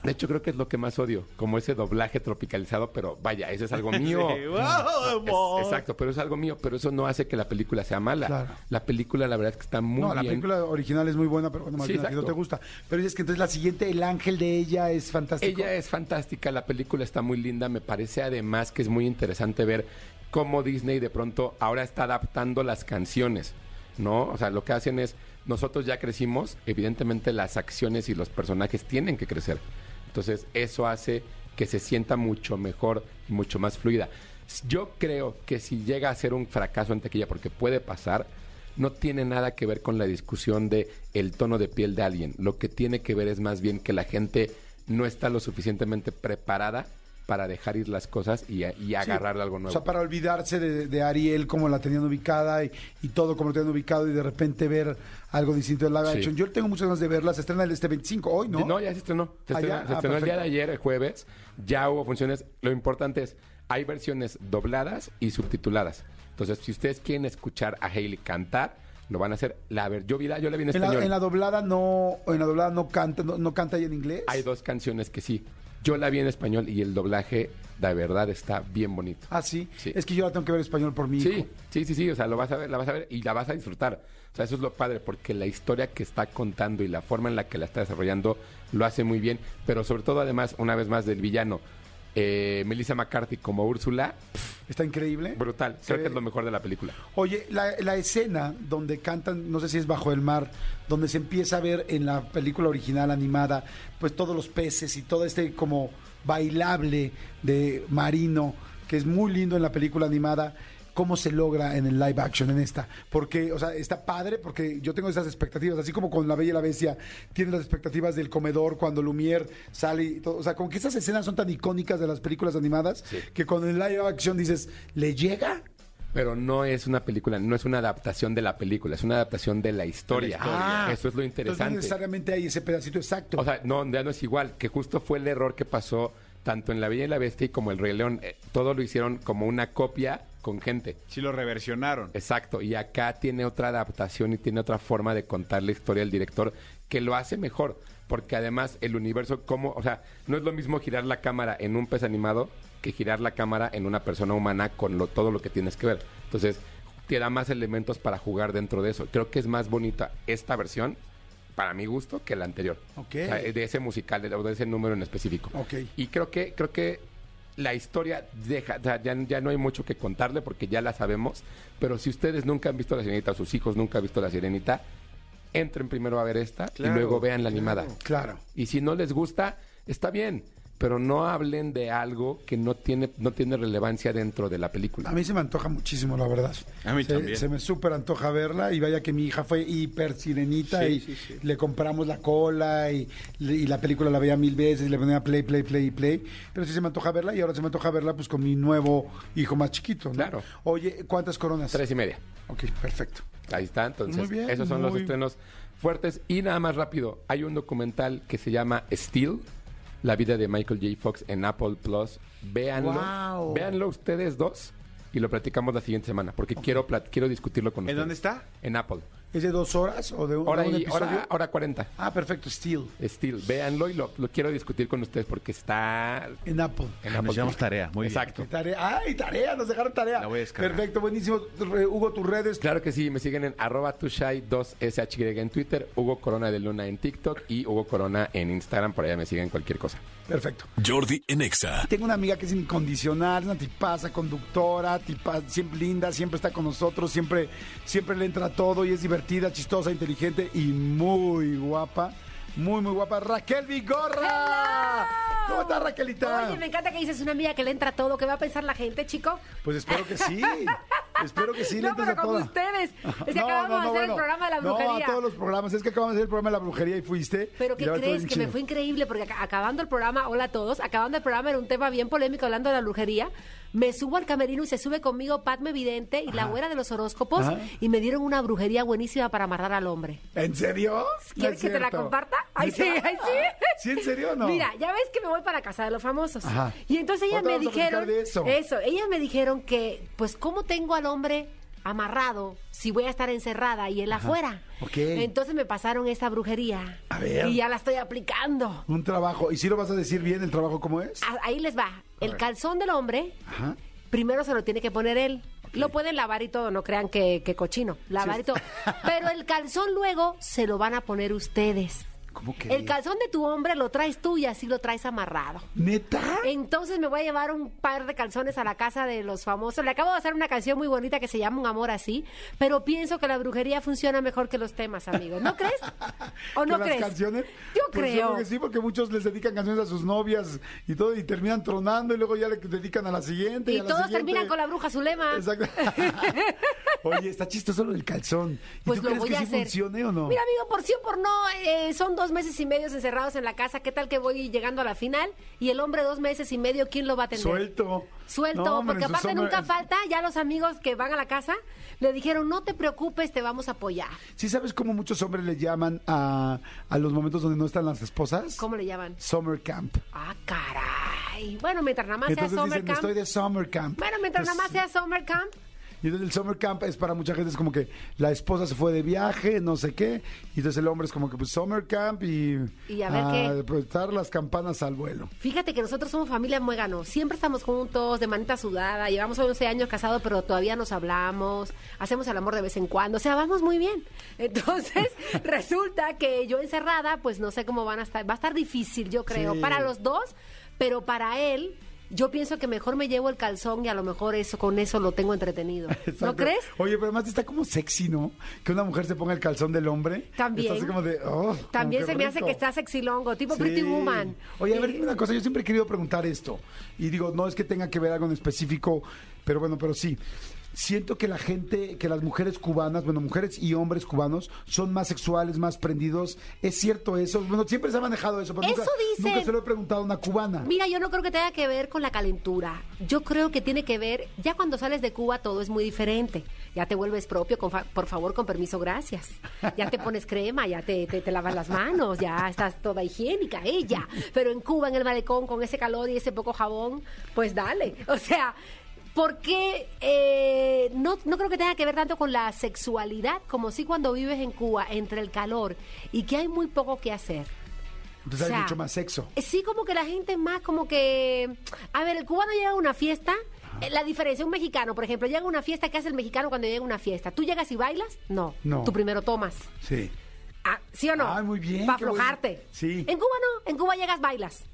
De hecho, creo que es lo que más odio, como ese doblaje tropicalizado, pero vaya, eso es algo mío. Sí, wow, Es- exacto, pero es algo mío, pero eso no hace que la película sea mala. Claro. La película, la verdad es que está muy no, la bien. película original es muy buena, pero bueno, más Sí, bien no te gusta. Pero dices que entonces la siguiente, el ángel de ella es fantástico. Ella es fantástica, la película está muy linda, me parece además que es muy interesante ver cómo Disney de pronto ahora está adaptando las canciones, ¿no? O sea, lo que hacen es, nosotros ya crecimos, evidentemente las acciones y los personajes tienen que crecer. Entonces, eso hace que se sienta mucho mejor y mucho más fluida. Yo creo que si llega a ser un fracaso en taquilla, porque puede pasar, no tiene nada que ver con la discusión de el tono de piel de alguien. Lo que tiene que ver es más bien que la gente no está lo suficientemente preparada para dejar ir las cosas y, y agarrarle algo O nuevo. sea, para olvidarse de, de Ariel como la tenían ubicada y, y todo como lo tenían ubicado y de repente ver algo distinto de live Sí. action. Yo tengo muchas ganas de verla. Se estrena el este 25 hoy, ¿no? No, ya se estrenó. Se Ah, estrenó, Ah, estrenó el día de ayer, el jueves. Ya hubo funciones. Lo importante es, hay versiones dobladas y subtituladas. Entonces, si ustedes quieren escuchar a Hailey cantar, lo van a hacer. La ver, yo vi la, yo la vi en En español. la, en la doblada no, en la doblada no canta, no, no canta ella en inglés. Hay dos canciones que sí. Yo la vi en español y el doblaje, de verdad, está bien bonito. Ah, sí? Sí. Es que yo la tengo que ver en español por mi Sí, hijo. sí, sí, sí, o sea, lo vas a ver, la vas a ver y la vas a disfrutar. O sea, eso es lo padre, porque la historia que está contando y la forma en la que la está desarrollando lo hace muy bien, pero sobre todo, además, una vez más, del villano, eh, Melissa McCarthy como Úrsula, Está increíble. brutal. Creo que es lo mejor de la película. Oye, la, la escena donde cantan, no sé si es bajo el mar, donde se empieza a ver en la película original animada, pues todos los peces y todo este como bailable de marino, que es muy lindo en la película animada. ¿Cómo se logra en el live action en esta? Porque, o sea, está padre porque yo tengo esas expectativas, así como con La Bella y la Bestia tiene las expectativas del comedor cuando Lumière sale y todo. O sea, como que esas escenas son tan icónicas de las películas animadas que con el live action dices, ¿le llega? Pero no es una película, no es una adaptación de la película, es una adaptación de la historia. Ah, Eso es lo Entonces no interesante. necesariamente hay ese pedacito exacto. O sea, no, ya no es igual, que justo fue el error que pasó tanto en La Bella y la Bestia y como El Rey León. Eh, todo lo hicieron como una copia con gente. Sí lo reversionaron. Exacto, y acá tiene otra adaptación y tiene otra forma de contar la historia del director que lo hace mejor, porque además el universo, como, o sea, no es lo mismo girar la cámara en un pez animado que girar la cámara en una persona humana con lo, todo lo que tienes que ver. Entonces, te da más elementos para jugar dentro de eso. Creo que es más bonita esta versión, para mi gusto, que la anterior. Ok. O sea, de ese musical, de, de ese número en específico. Ok. Y creo que, creo que la historia deja, o sea, ya, ya no hay mucho que contarle porque ya la sabemos. Pero si ustedes nunca han visto la sirenita o sus hijos nunca han visto la sirenita, entren primero a ver esta Claro, y luego vean la animada. Claro. Y si no les gusta, está bien. Pero no hablen de algo que no tiene, no tiene relevancia dentro de la película. A mí se me antoja muchísimo, la verdad. A mí se, también. Se me súper antoja verla y vaya que mi hija fue hiper sirenita Sí, y sí, sí. le compramos la cola y, y la película la veía mil veces y le ponía play, play, play y play. Pero sí se me antoja verla y ahora se me antoja verla pues con mi nuevo hijo más chiquito, ¿no? Claro. Oye, ¿cuántas coronas? Tres y media. Ok, perfecto. Ahí está, entonces Muy bien, esos son los estrenos fuertes. Y nada más rápido, hay un documental que se llama Steel, la vida de Michael J. Fox en Apple Plus. Véanlo, Wow. véanlo ustedes dos y lo platicamos la siguiente semana, porque quiero plat- quiero discutirlo con ¿En ustedes. dónde está? En Apple. ¿Es de dos horas o de un, Hora, de un y, episodio? hora, hora 40. Ah, perfecto, Steel. Steel, véanlo y lo, lo quiero discutir con ustedes porque está En Apple. en Ah, Apple nos llevamos tarea, muy bien. Exacto. Tarea. ¡Ay, tarea! Nos dejaron tarea. La voy a descargar. Perfecto, buenísimo. Hugo, tus redes. Claro que sí, me siguen en arroba tushai2shy en Twitter, Hugo Corona de Luna en TikTok y Hugo Corona en Instagram, por allá me siguen cualquier cosa. Perfecto. Jordi en Exa. Tengo una amiga que es incondicional, una tipaza, conductora, tipa, siempre linda, siempre está con nosotros, siempre, siempre le entra todo y es divertida, chistosa, inteligente y muy guapa. Muy, muy guapa. Raquel Vigorra. ¿Cómo estás, Raquelita? Oye, me encanta que dices una amiga que le entra todo. ¿Qué va a pensar la gente, chico? Pues espero que sí. espero que sí le no, pero como toda. ustedes. Es que No, acabamos no, de no, hacer bueno. el programa de la No, brujería. a todos los programas. Es que acabamos de hacer el programa de la brujería y fuiste. Pero ¿qué crees? Que me fue increíble porque ac- acabando el programa, hola a todos, acabando el programa era un tema bien polémico hablando de la brujería. Me subo al camerino y se sube conmigo Padme Vidente y la güera de los horóscopos Ajá. y me dieron una brujería buenísima para amarrar al hombre. ¿En serio? No ¿Quieres es que te la comparta? Ay, sí, ay, sí. ¿Sí, en serio o no? Mira, ya ves que me voy para casa de los famosos. Ajá. Y entonces ellas me dijeron eso. ellas me dijeron que, pues, ¿cómo tengo al hombre amarrado si voy a estar encerrada y él afuera. Entonces me pasaron esa brujería. A ver. Y ya la estoy aplicando. Un trabajo. ¿Y si lo vas a decir bien el trabajo cómo es? A- Ahí les va. El calzón del hombre, Ajá. primero se lo tiene que poner él. Lo pueden lavar y todo, no crean que, que cochino. Lavar y todo. Pero el calzón luego se lo van a poner ustedes. ¿Cómo que? El calzón de tu hombre lo traes tú y así lo traes amarrado. ¿Neta? Entonces me voy a llevar un par de calzones a la casa de los famosos. Le acabo de hacer una canción muy bonita que se llama Un amor así, pero pienso que la brujería funciona mejor que los temas, amigos. ¿No crees? ¿O no ¿Que crees? las canciones? Yo Pues creo. creo que sí, porque muchos les dedican canciones a sus novias y todo, y terminan tronando y luego ya le dedican a la siguiente. Y a la todos siguiente. terminan con la bruja Zulema. Exacto. Oye, está chistoso lo del calzón. ¿Y Pues tú lo crees voy que a sí hacer. funcione o no? Mira, amigo, por sí o por no, eh, son dos meses y medio encerrados en la casa. ¿Qué tal que voy llegando a la final? Y el hombre dos meses y medio, ¿quién lo va a atender? Suelto. Suelto, No, hombre, porque aparte nunca falta, ya los amigos que van a la casa le dijeron, no te preocupes, te vamos a apoyar. ¿Sí sabes cómo muchos hombres le llaman a, a los momentos donde no están las esposas? ¿Cómo le llaman? Summer camp. Ah, caray. Bueno, mientras nada más Entonces sea summer dicen, camp. estoy de summer camp. Bueno, mientras nada más Entonces, sea summer camp. Y entonces el summer camp es para mucha gente, es como que la esposa se fue de viaje, no sé qué, y entonces el hombre es como que pues summer camp y... Y a ver qué. pues, estar las campanas al vuelo. Fíjate que nosotros somos familia muégano. Siempre estamos juntos, de manita sudada. Llevamos 11 años casados, pero todavía nos hablamos. Hacemos el amor de vez en cuando. O sea, vamos muy bien. Entonces, resulta que yo encerrada, pues no sé cómo van a estar. Va a estar difícil, yo creo, Sí. para los dos, pero para él. Yo pienso que mejor me llevo el calzón y a lo mejor eso con eso lo tengo entretenido. ¿No Exacto. crees? Oye, pero además está como sexy, ¿no? Que una mujer se ponga el calzón del hombre. También. Como de, oh, También como se me hace que está sexy longo, tipo Sí. Pretty Woman. Oye, a ver, dime una cosa, yo siempre he querido preguntar esto. Y digo, no es que tenga que ver algo en específico, pero bueno, pero sí. Siento que la gente, que las mujeres cubanas, bueno, mujeres y hombres cubanos son más sexuales, más prendidos. ¿Es cierto eso? Bueno, siempre se ha manejado eso, pero Eso nunca, dicen. nunca se lo he preguntado a una cubana. Mira, yo no creo que tenga que ver con la calentura. Yo creo que tiene que ver, ya cuando sales de Cuba todo es muy diferente. Ya te vuelves propio, con fa- por favor, con permiso, gracias. Ya te pones crema, ya te, te, te lavas las manos, ya estás toda higiénica, ella. Pero en Cuba, en el malecón, con ese calor y ese poco jabón, pues dale. O sea, porque eh, no, no creo que tenga que ver tanto con la sexualidad como sí cuando vives en Cuba, entre el calor y que hay muy poco que hacer. Entonces o sea, hay mucho más sexo. Eh, Sí, como que la gente es más como que... A ver, el cubano llega a una fiesta, eh, la diferencia, un mexicano, por ejemplo, llega a una fiesta, ¿qué hace el mexicano cuando llega a una fiesta? ¿Tú llegas y bailas? No. No. Tú primero tomas. Sí. Ah, ¿Sí o no? Ay, muy bien, Para bueno. aflojarte. Sí. En Cuba no, en Cuba llegas, bailas.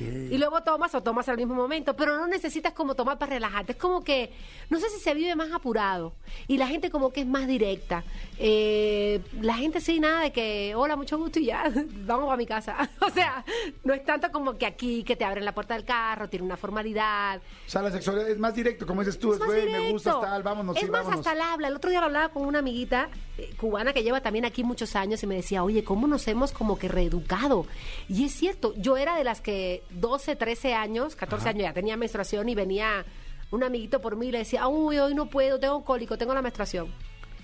Y luego tomas o tomas al mismo momento, pero no necesitas como tomar para relajarte. Es como que, no sé si se vive más apurado y la gente como que es más directa. Eh, la gente sí, nada de que, hola, mucho gusto y ya, vamos a mi casa. o sea, no es tanto como que aquí que te abren la puerta del carro, tiene una formalidad. O sea, la sexualidad es más directo, como dices tú, es, más güey, me gusta tal, vámonos, Es sí, más, vámonos. hasta el habla. El otro día lo hablaba con una amiguita eh, cubana que lleva también aquí muchos años y me decía, oye, ¿cómo nos hemos como que reeducado? Y es cierto, yo era de las que 12, 13 años, 14 años ya tenía menstruación y venía un amiguito por mí y le decía, uy, hoy no puedo, tengo cólico, tengo la menstruación.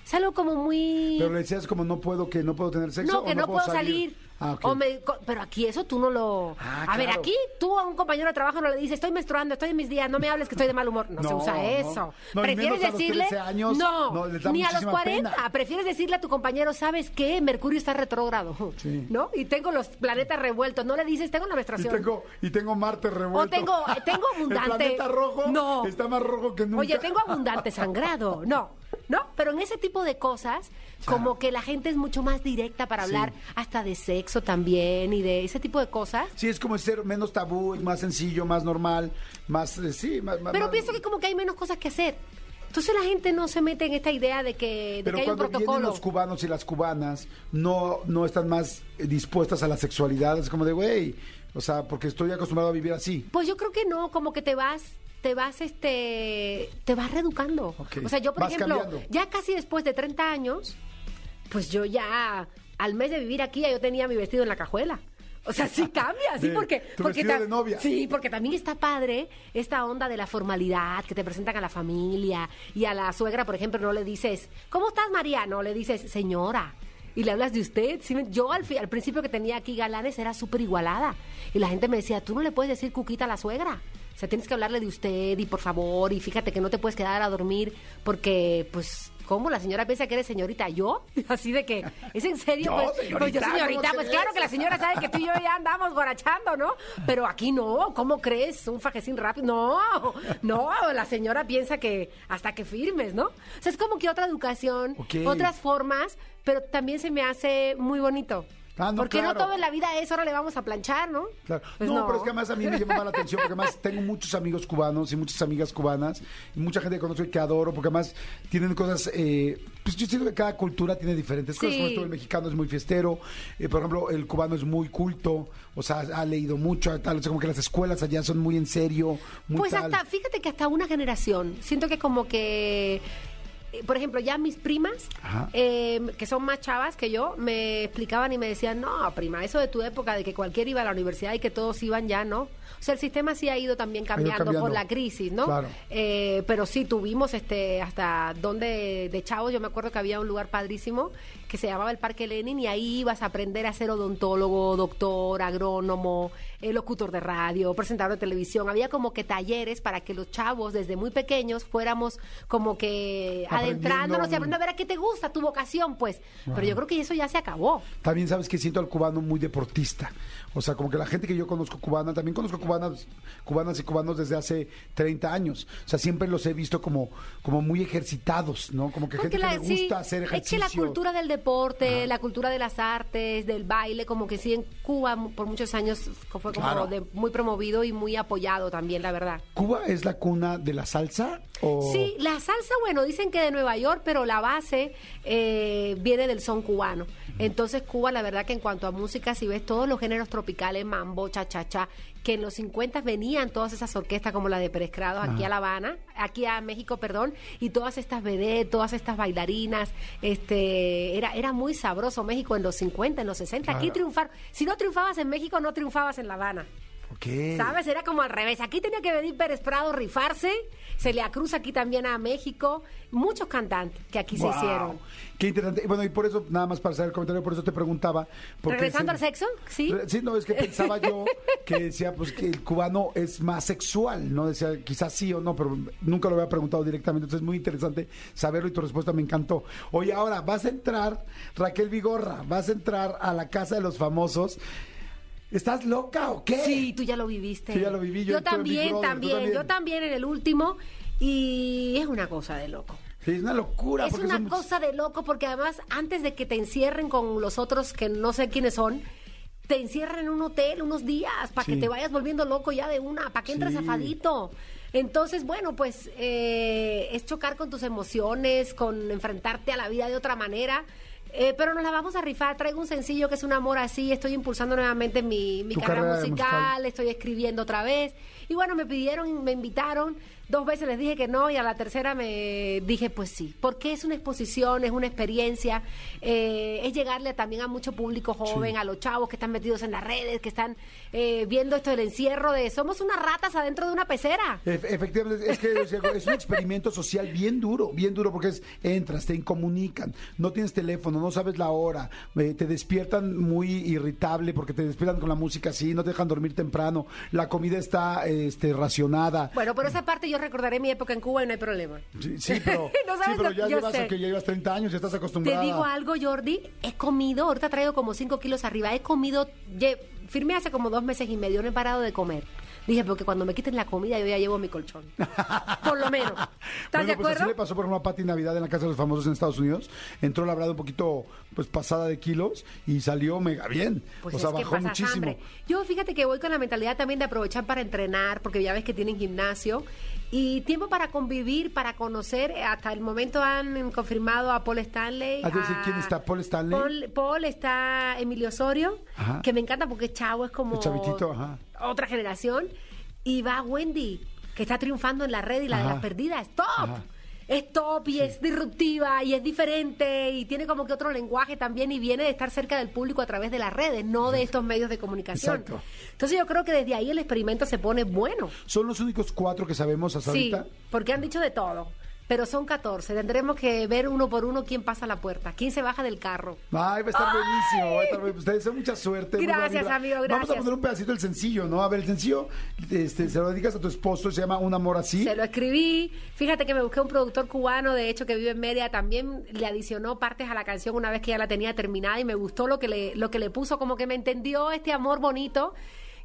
Es algo como muy... Pero le decías como no puedo, que no puedo tener sexo. No, o que no, puedo salir. Ah. O me- pero aquí eso tú no lo... Ah, a ver, aquí tú a un compañero de trabajo no le dices, estoy menstruando, estoy en mis días, no me hables que estoy de mal humor. No, se usa eso. No, prefieres decirle... 13 años, no, ni a los muchísima 40. pena. Prefieres decirle a tu compañero, ¿sabes qué? Mercurio está retrógrado. Sí. ¿No? Y tengo los planetas revueltos. No le dices, tengo la Y menstruación. tengo, y tengo Marte revuelto. O tengo, eh, tengo abundante. El planeta rojo No. está más rojo que nunca. Oye, tengo abundante sangrado. No, no, pero en ese tipo de cosas, como que la gente es mucho más directa para hablar hasta de sexo también y de ese tipo de cosas. Sí, es como ser menos tabú, es más sencillo, más normal, más, eh, sí, más... más- Pero más- pienso que como que hay menos cosas que hacer. Entonces la gente no se mete en esta idea de que, de Pero que hay un cuando vienen protocolo. los cubanos y las cubanas, no, no están más eh, dispuestas a la sexualidad. Es como de, güey, o sea, porque estoy acostumbrado a vivir así. Pues yo creo que no, como que te vas, te vas, este, te vas reeducando. O sea, yo, por Vas ejemplo, cambiando. ya casi después de 30 años, pues yo ya, al mes de vivir aquí, ya yo tenía mi vestido en la cajuela. O sea, sí cambia, sí, De- porque... tu porque de novia. Sí, porque también está padre esta onda de la formalidad, que te presentan a la familia y a la suegra, por ejemplo, no le dices, ¿cómo estás, María? No, le dices, señora. Y le hablas de usted. ¿sí me- Yo al, al principio que tenía aquí galanes era súper igualada. Y la gente me decía, tú no le puedes decir cuquita a la suegra. O sea, tienes que hablarle de usted y por favor, y fíjate que no te puedes quedar a dormir porque, pues, ¿cómo? La señora piensa que eres señorita. ¿Yo? Así de que, ¿es en serio? Yo, pues, señorita, pues yo, señorita, ¿cómo pues claro que la señora sabe que tú y yo ya andamos guarachando, ¿no? Pero aquí no, ¿cómo crees? Un fajecín rápido. No, no, la señora piensa que hasta que firmes, ¿no? O sea, es como que otra educación, otras formas, pero también se me hace muy bonito. Porque no todo en la vida es, ahora le vamos a planchar, ¿no? Claro. Pues no, pero es que además a mí me llama la atención porque además tengo muchos amigos cubanos y muchas amigas cubanas y mucha gente que conozco y que adoro porque además tienen cosas, eh, pues yo siento que cada cultura tiene diferentes cosas. Esto, el mexicano es muy fiestero, eh, por ejemplo, el cubano es muy culto, o sea, ha leído mucho, tal, o sea, como que las escuelas allá son muy en serio, muy Pues tal. hasta, fíjate que hasta una generación. Siento que como que, por ejemplo, ya mis primas, eh, que son más chavas que yo, me explicaban y me decían, no, prima, eso de tu época, de que cualquiera iba a la universidad y que todos iban ya, ¿no? O sea, el sistema sí ha ido también cambiando, cambiando. por la crisis, ¿no? Claro. Eh, pero sí tuvimos este hasta donde de chavos, yo me acuerdo que había un lugar padrísimo que se llamaba el Parque Lenin y ahí ibas a aprender a ser odontólogo, doctor, agrónomo, eh, locutor de radio, presentador de televisión. Había como que talleres para que los chavos desde muy pequeños fuéramos como que adentrándonos y aprendiendo a ver a qué te gusta, tu vocación, pues. Pero yo creo que eso ya se acabó. También sabes que siento al cubano muy deportista. O sea, como que la gente que yo conozco cubana, también conozco cubanas, cubanas y cubanos desde hace 30 años. O sea, siempre los he visto como, como muy ejercitados, ¿no? Como que gente Porque que la- le sí, gusta hacer es que ejercicio. la cultura del deporte, la cultura de las artes, del baile, como que sí en Cuba por muchos años fue como Claro. de- muy promovido y muy apoyado también, la verdad. ¿Cuba es la cuna de la salsa? O... Sí, la salsa, bueno, dicen que de Nueva York, pero la base eh, viene del son cubano. Entonces Cuba, la verdad que en cuanto a música, si ves todos los géneros tropicales, mambo, cha-cha-cha, que en los 50 venían todas esas orquestas como la de Pérez Crado aquí a La Habana, aquí a México, perdón, y todas estas vedettes, todas estas bailarinas, este, era, era muy sabroso México en los 50, en los 60, aquí triunfar. Si no triunfabas en México, no triunfabas en La Habana. Ok. ¿Sabes? Era como al revés. Aquí tenía que venir Pérez Prado rifarse. Se le acruza aquí también a México. Muchos cantantes que aquí Wow. se hicieron. Qué interesante. Bueno, y por eso, nada más para hacer el comentario, por eso te preguntaba. ¿Regresando al sexo? Sí. Sí, no, es que pensaba yo que decía pues que el cubano es más sexual, ¿no? Decía quizás sí o no, pero nunca lo había preguntado directamente, entonces es muy interesante saberlo y tu respuesta me encantó. Oye, ahora vas a entrar, Raquel Vigorra, vas a entrar a la casa de los famosos. ¿Estás loca o qué? Sí, tú ya lo viviste. Sí, ya lo viví, yo Big también, Brother, también, también. Yo también en el último. Y es una cosa de loco. Sí, es una locura. Es porque una cosa de loco porque además antes de que te encierren con los otros que no sé quiénes son, te encierran en un hotel unos días para Sí. que te vayas volviendo loco ya de una, para que entres Sí. afadito. Entonces, bueno, pues eh, es chocar con tus emociones, con enfrentarte a la vida de otra manera. Eh, pero nos la vamos a rifar. Traigo un sencillo que es un amor así. Estoy impulsando nuevamente mi, mi carrera musical, musical. estoy escribiendo otra vez. Y bueno, me pidieron, me invitaron. Dos veces les dije que no y a la tercera me dije pues sí. Porque es una exposición, es una experiencia, eh, es llegarle también a mucho público joven, a los chavos que están metidos en las redes, que están eh, viendo esto del encierro de somos unas ratas adentro de una pecera. Ef- Efectivamente, es que es un experimento social bien duro, bien duro, porque es, entras, te incomunican, no tienes teléfono, no sabes la hora, eh, te despiertan muy irritable porque te despiertan con la música así, no te dejan dormir temprano, la comida está este, racionada. Bueno, por esa parte yo recordaré mi época en Cuba y no hay problema. Sí, sí, pero, No sí, sabes pero lo- ya llevas, que ya llevas 30 años, ya estás Te acostumbrada. digo algo, Jordi, he comido, ahorita traigo como 5 kilos arriba, he comido, firmé hace como dos meses y medio, no he parado de comer. Dije, porque cuando me quiten la comida yo ya llevo mi colchón. Por lo menos. ¿Estás Bueno, de pues así acuerdo? le pasó, por ejemplo, a Pati Navidad en la Casa de los Famosos en Estados Unidos. Entró, la verdad, un poquito pues pasada de kilos y salió mega bien. Pues o sea, bajó muchísimo. hambre. Yo fíjate que voy con la mentalidad también de aprovechar para entrenar, porque ya ves que tienen gimnasio, y tiempo para convivir, para conocer. Hasta el momento han confirmado a Paul Stanley. ¿Has de decir a- quién está? ¿Paul Stanley? Paul, Paul está Emilio Osorio, Ajá. que me encanta porque chavo, es como ajá. otra generación. Y va Wendy, que está triunfando en la red y la de las perdidas. ¡Stop! Es top y es disruptiva y es diferente y tiene como que otro lenguaje también y viene de estar cerca del público a través de las redes, no de estos medios de comunicación. Exacto. Entonces yo creo que desde ahí el experimento se pone bueno. ¿Son los únicos cuatro que sabemos hasta Sí, ahorita? porque han dicho de todo. Pero son 14. Tendremos que ver uno por uno quién pasa la puerta, quién se baja del carro. Ay, va a estar buenísimo. va a estar bu- Ustedes deseo mucha suerte. Gracias, amigo, Vamos a gracias. poner un pedacito del sencillo, ¿no? A ver, el sencillo este, se lo dedicas a tu esposo, se llama Un amor así. Se lo escribí. Fíjate que me busqué un productor cubano, de hecho, que vive en Mérida. También le adicionó partes a la canción una vez que ya la tenía terminada y me gustó lo que le, lo que le puso, como que me entendió este amor bonito.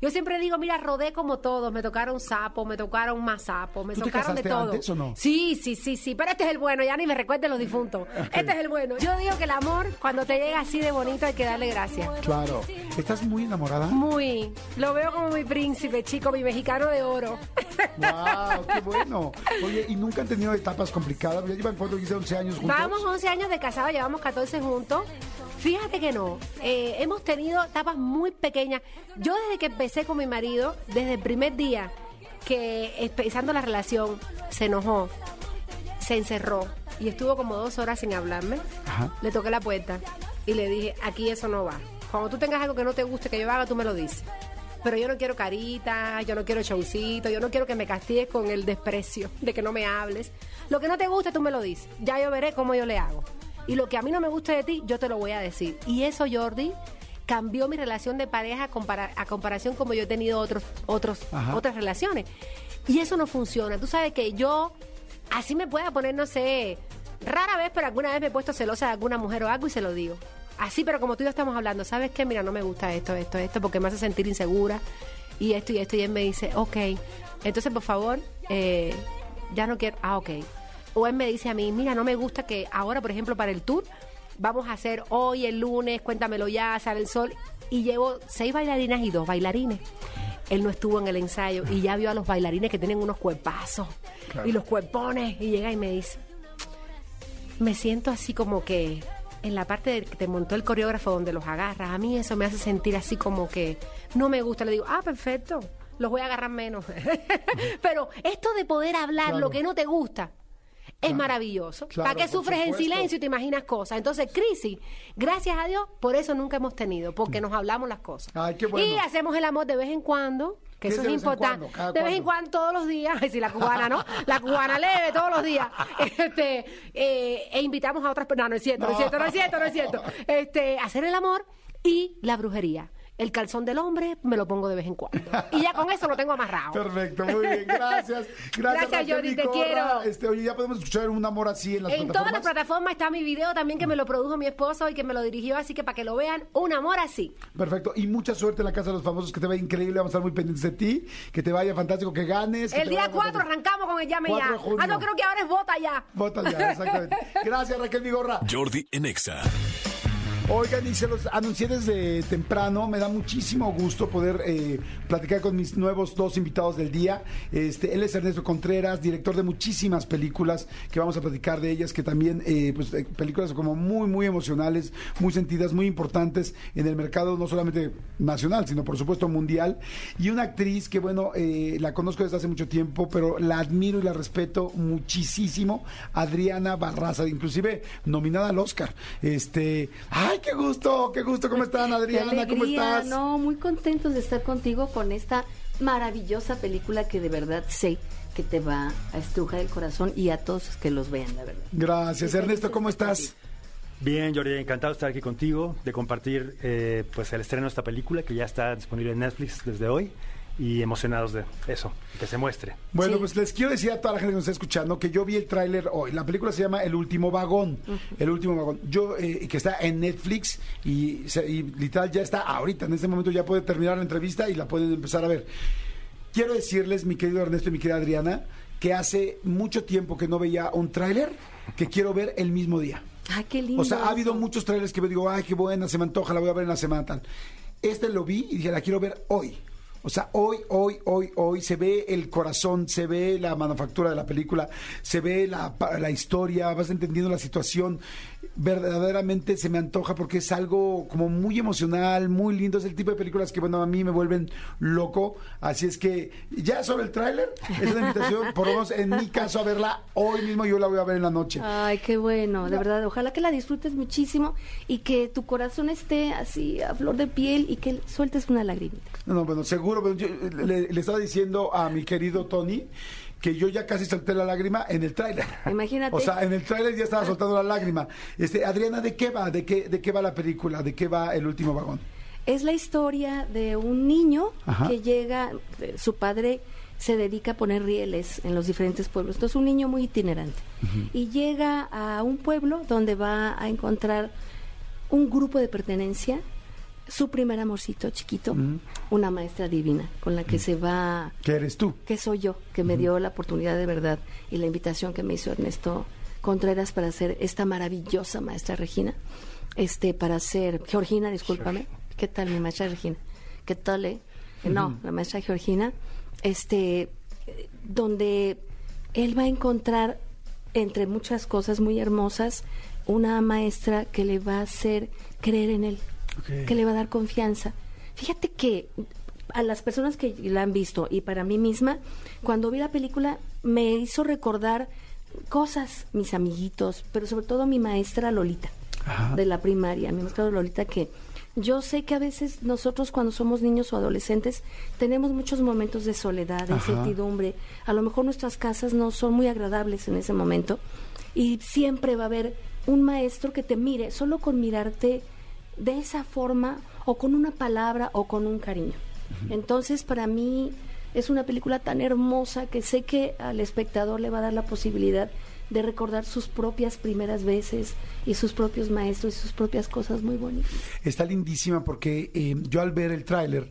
Yo siempre digo, mira, rodé como todos. Me tocaron sapo, me tocaron más sapo, me ¿Tú te tocaron de todo. antes o no? Sí, sí, sí, sí. Pero este es el bueno, ya ni me recuerden los difuntos. Este es el bueno. Yo digo que el amor, cuando te llega así de bonito, hay que darle gracias. Claro. ¿Estás muy enamorada? Muy. Lo veo como mi príncipe, chico, mi mexicano de oro. ¡Wow! ¡Qué bueno! Oye, ¿y nunca han tenido etapas complicadas? ¿Ya llevan cuánto? Dice 11 años juntos. Vamos 11 años de casado, llevamos 14 juntos. Fíjate que no, eh, hemos tenido etapas muy pequeñas. Yo desde que empecé con mi marido, desde el primer día que empezando la relación, se enojó, se encerró y estuvo como dos horas sin hablarme. Ajá. Le toqué la puerta y le dije, aquí eso no va. Cuando tú tengas algo que no te guste que yo haga, tú me lo dices. Pero yo no quiero carita, yo no quiero showcito, yo no quiero que me castigues con el desprecio de que no me hables. Lo que no te guste, tú me lo dices. Ya yo veré cómo yo le hago. Y lo que a mí no me guste de ti, yo te lo voy a decir. Y eso, Jordi, cambió mi relación de pareja a, compara- a comparación como yo he tenido otros, otros, Ajá. otras relaciones. Y eso no funciona. Tú sabes que yo, así me pueda poner, no sé, rara vez, pero alguna vez me he puesto celosa de alguna mujer o algo y se lo digo. Así, pero como tú y yo estamos hablando, ¿sabes qué? Mira, no me gusta esto, esto, esto, porque me hace sentir insegura y esto y esto. Y él me dice, ok, entonces por favor, eh, ya no quiero, ah, ok. O él me dice a mí, mira, no me gusta que ahora, por ejemplo, para el tour, vamos a hacer hoy, el lunes, cuéntamelo ya, sale el sol. Y llevo seis bailarinas y dos bailarines. Él no estuvo en el ensayo y ya vio a los bailarines que tienen unos cuerpazos y los cuerpones. Y llega y me dice, me siento así como que en la parte de que te montó el coreógrafo donde los agarras, a mí eso me hace sentir así como que no me gusta. Le digo, ah, perfecto, los voy a agarrar menos. Pero esto de poder hablar Claro. lo que no te gusta es maravilloso. Claro, ¿Para qué sufres en silencio y te imaginas cosas? Entonces, crisis, gracias a Dios, por eso nunca hemos tenido, porque nos hablamos las cosas. Ay, qué bueno. Y hacemos el amor de vez en cuando. Que ¿Qué eso es de importante. De vez en cuando, todos los días. Ay, sí, la cubana, ¿no? La cubana leve todos los días. Este, eh, e invitamos a otras personas. No, no es cierto, no es cierto, no es cierto, no es cierto. Este, hacer el amor y la brujería. El calzón del hombre me lo pongo de vez en cuando. Y ya con eso lo tengo amarrado. Perfecto, muy bien, gracias. Gracias, Gracias, Raquel Jordi, te quiero. Este, oye, ya podemos escuchar un amor así en las En todas las plataformas. plataformas está mi video también que me lo produjo mi esposo y que me lo dirigió, así que para que lo vean, un amor así. Perfecto, y mucha suerte en la Casa de los Famosos, que te vaya increíble, vamos a estar muy pendientes de ti, que te vaya fantástico, que ganes. que El día vaya 4 fantástico. arrancamos con el llame 4 ya. de junio. Ah, no, creo que ahora es bota ya. Vota ya, exactamente. Gracias, Raquel Vigorra. Jordi en Exa. Oigan, y se los anuncié desde temprano. Me da muchísimo gusto poder eh, platicar con mis nuevos dos invitados del día. Este, él es Ernesto Contreras, director de muchísimas películas que vamos a platicar de ellas, que también, eh, pues, eh, películas como muy, muy emocionales, muy sentidas, muy importantes en el mercado, no solamente nacional, sino por supuesto mundial. Y una actriz que, bueno, eh, la conozco desde hace mucho tiempo, pero la admiro y la respeto muchísimo, Adriana Barraza, inclusive nominada al Oscar. Este, ay, qué gusto, qué gusto, ¿cómo están, Adriana? ¿Cómo estás? No, muy contentos de estar contigo con esta maravillosa película que de verdad sé que te va a estrujar el corazón y a todos los que los vean, la verdad. Gracias, Ernesto, ¿cómo estás? Bien, Jordi, encantado de estar aquí contigo, de compartir eh, pues el estreno de esta película que ya está disponible en Netflix desde hoy y emocionados de eso, que se muestre. Bueno, Sí. pues les quiero decir a toda la gente que nos está escuchando que yo vi el tráiler hoy. La película se llama El último vagón. El último vagón. Yo eh, que está en Netflix y, y literal ya está ahorita. En este momento ya puede terminar la entrevista y la pueden empezar a ver. Quiero decirles, mi querido Ernesto y mi querida Adriana, que hace mucho tiempo que no veía un tráiler que quiero ver el mismo día. Ay, qué lindo. O sea, ha habido muchos trailers que me digo, ay, qué buena, se me antoja, la voy a ver en la semana tal. Este lo vi y dije, la quiero ver hoy. O sea, hoy, hoy, hoy, hoy se ve el corazón, se ve la manufactura de la película, se ve la, la historia, vas entendiendo la situación. Verdaderamente se me antoja porque es algo como muy emocional, muy lindo. Es el tipo de películas que, bueno, a mí me vuelven loco. Así es que ya sobre el tráiler, es una invitación, por lo menos en mi caso, a verla hoy mismo. Yo la voy a ver en la noche. Ay, qué bueno, de verdad. Ojalá que la disfrutes muchísimo y que tu corazón esté así a flor de piel y que sueltes una lagrimita. No, no, bueno, seguro. Pero yo le, le estaba diciendo a mi querido Tony que yo ya casi solté la lágrima en el tráiler. Imagínate. O sea, en el tráiler ya estaba soltando la lágrima. Este, Adriana, ¿de qué va? ¿De qué, ¿De qué va la película? ¿De qué va el último vagón? Es la historia de un niño Ajá. que llega, eh, su padre se dedica a poner rieles en los diferentes pueblos. Entonces, un niño muy itinerante. Y llega a un pueblo donde va a encontrar un grupo de pertenencia, su primer amorcito chiquito, una maestra divina con la que se va ¿Qué eres tú? que soy yo, que me dio la oportunidad de verdad y la invitación que me hizo Ernesto Contreras para ser esta maravillosa maestra Regina, este, para ser Georgina, discúlpame, ¿qué tal mi maestra Regina? ¿Qué tal, eh? No, la maestra Georgina, este, donde él va a encontrar, entre muchas cosas muy hermosas, una maestra que le va a hacer creer en él, que le va a dar confianza. Fíjate que a las personas que la han visto y para mí misma, cuando vi la película me hizo recordar cosas, mis amiguitos, pero sobre todo mi maestra Lolita Ajá. de la primaria, mi maestra Lolita que yo sé que a veces nosotros cuando somos niños o adolescentes tenemos muchos momentos de soledad, de Ajá. incertidumbre. A lo mejor nuestras casas no son muy agradables en ese momento y siempre va a haber un maestro que te mire, solo con mirarte de esa forma o con una palabra o con un cariño. Entonces, para mí es una película tan hermosa que sé que al espectador le va a dar la posibilidad de recordar sus propias primeras veces y sus propios maestros y sus propias cosas muy bonitas. Está lindísima porque eh, yo al ver el tráiler,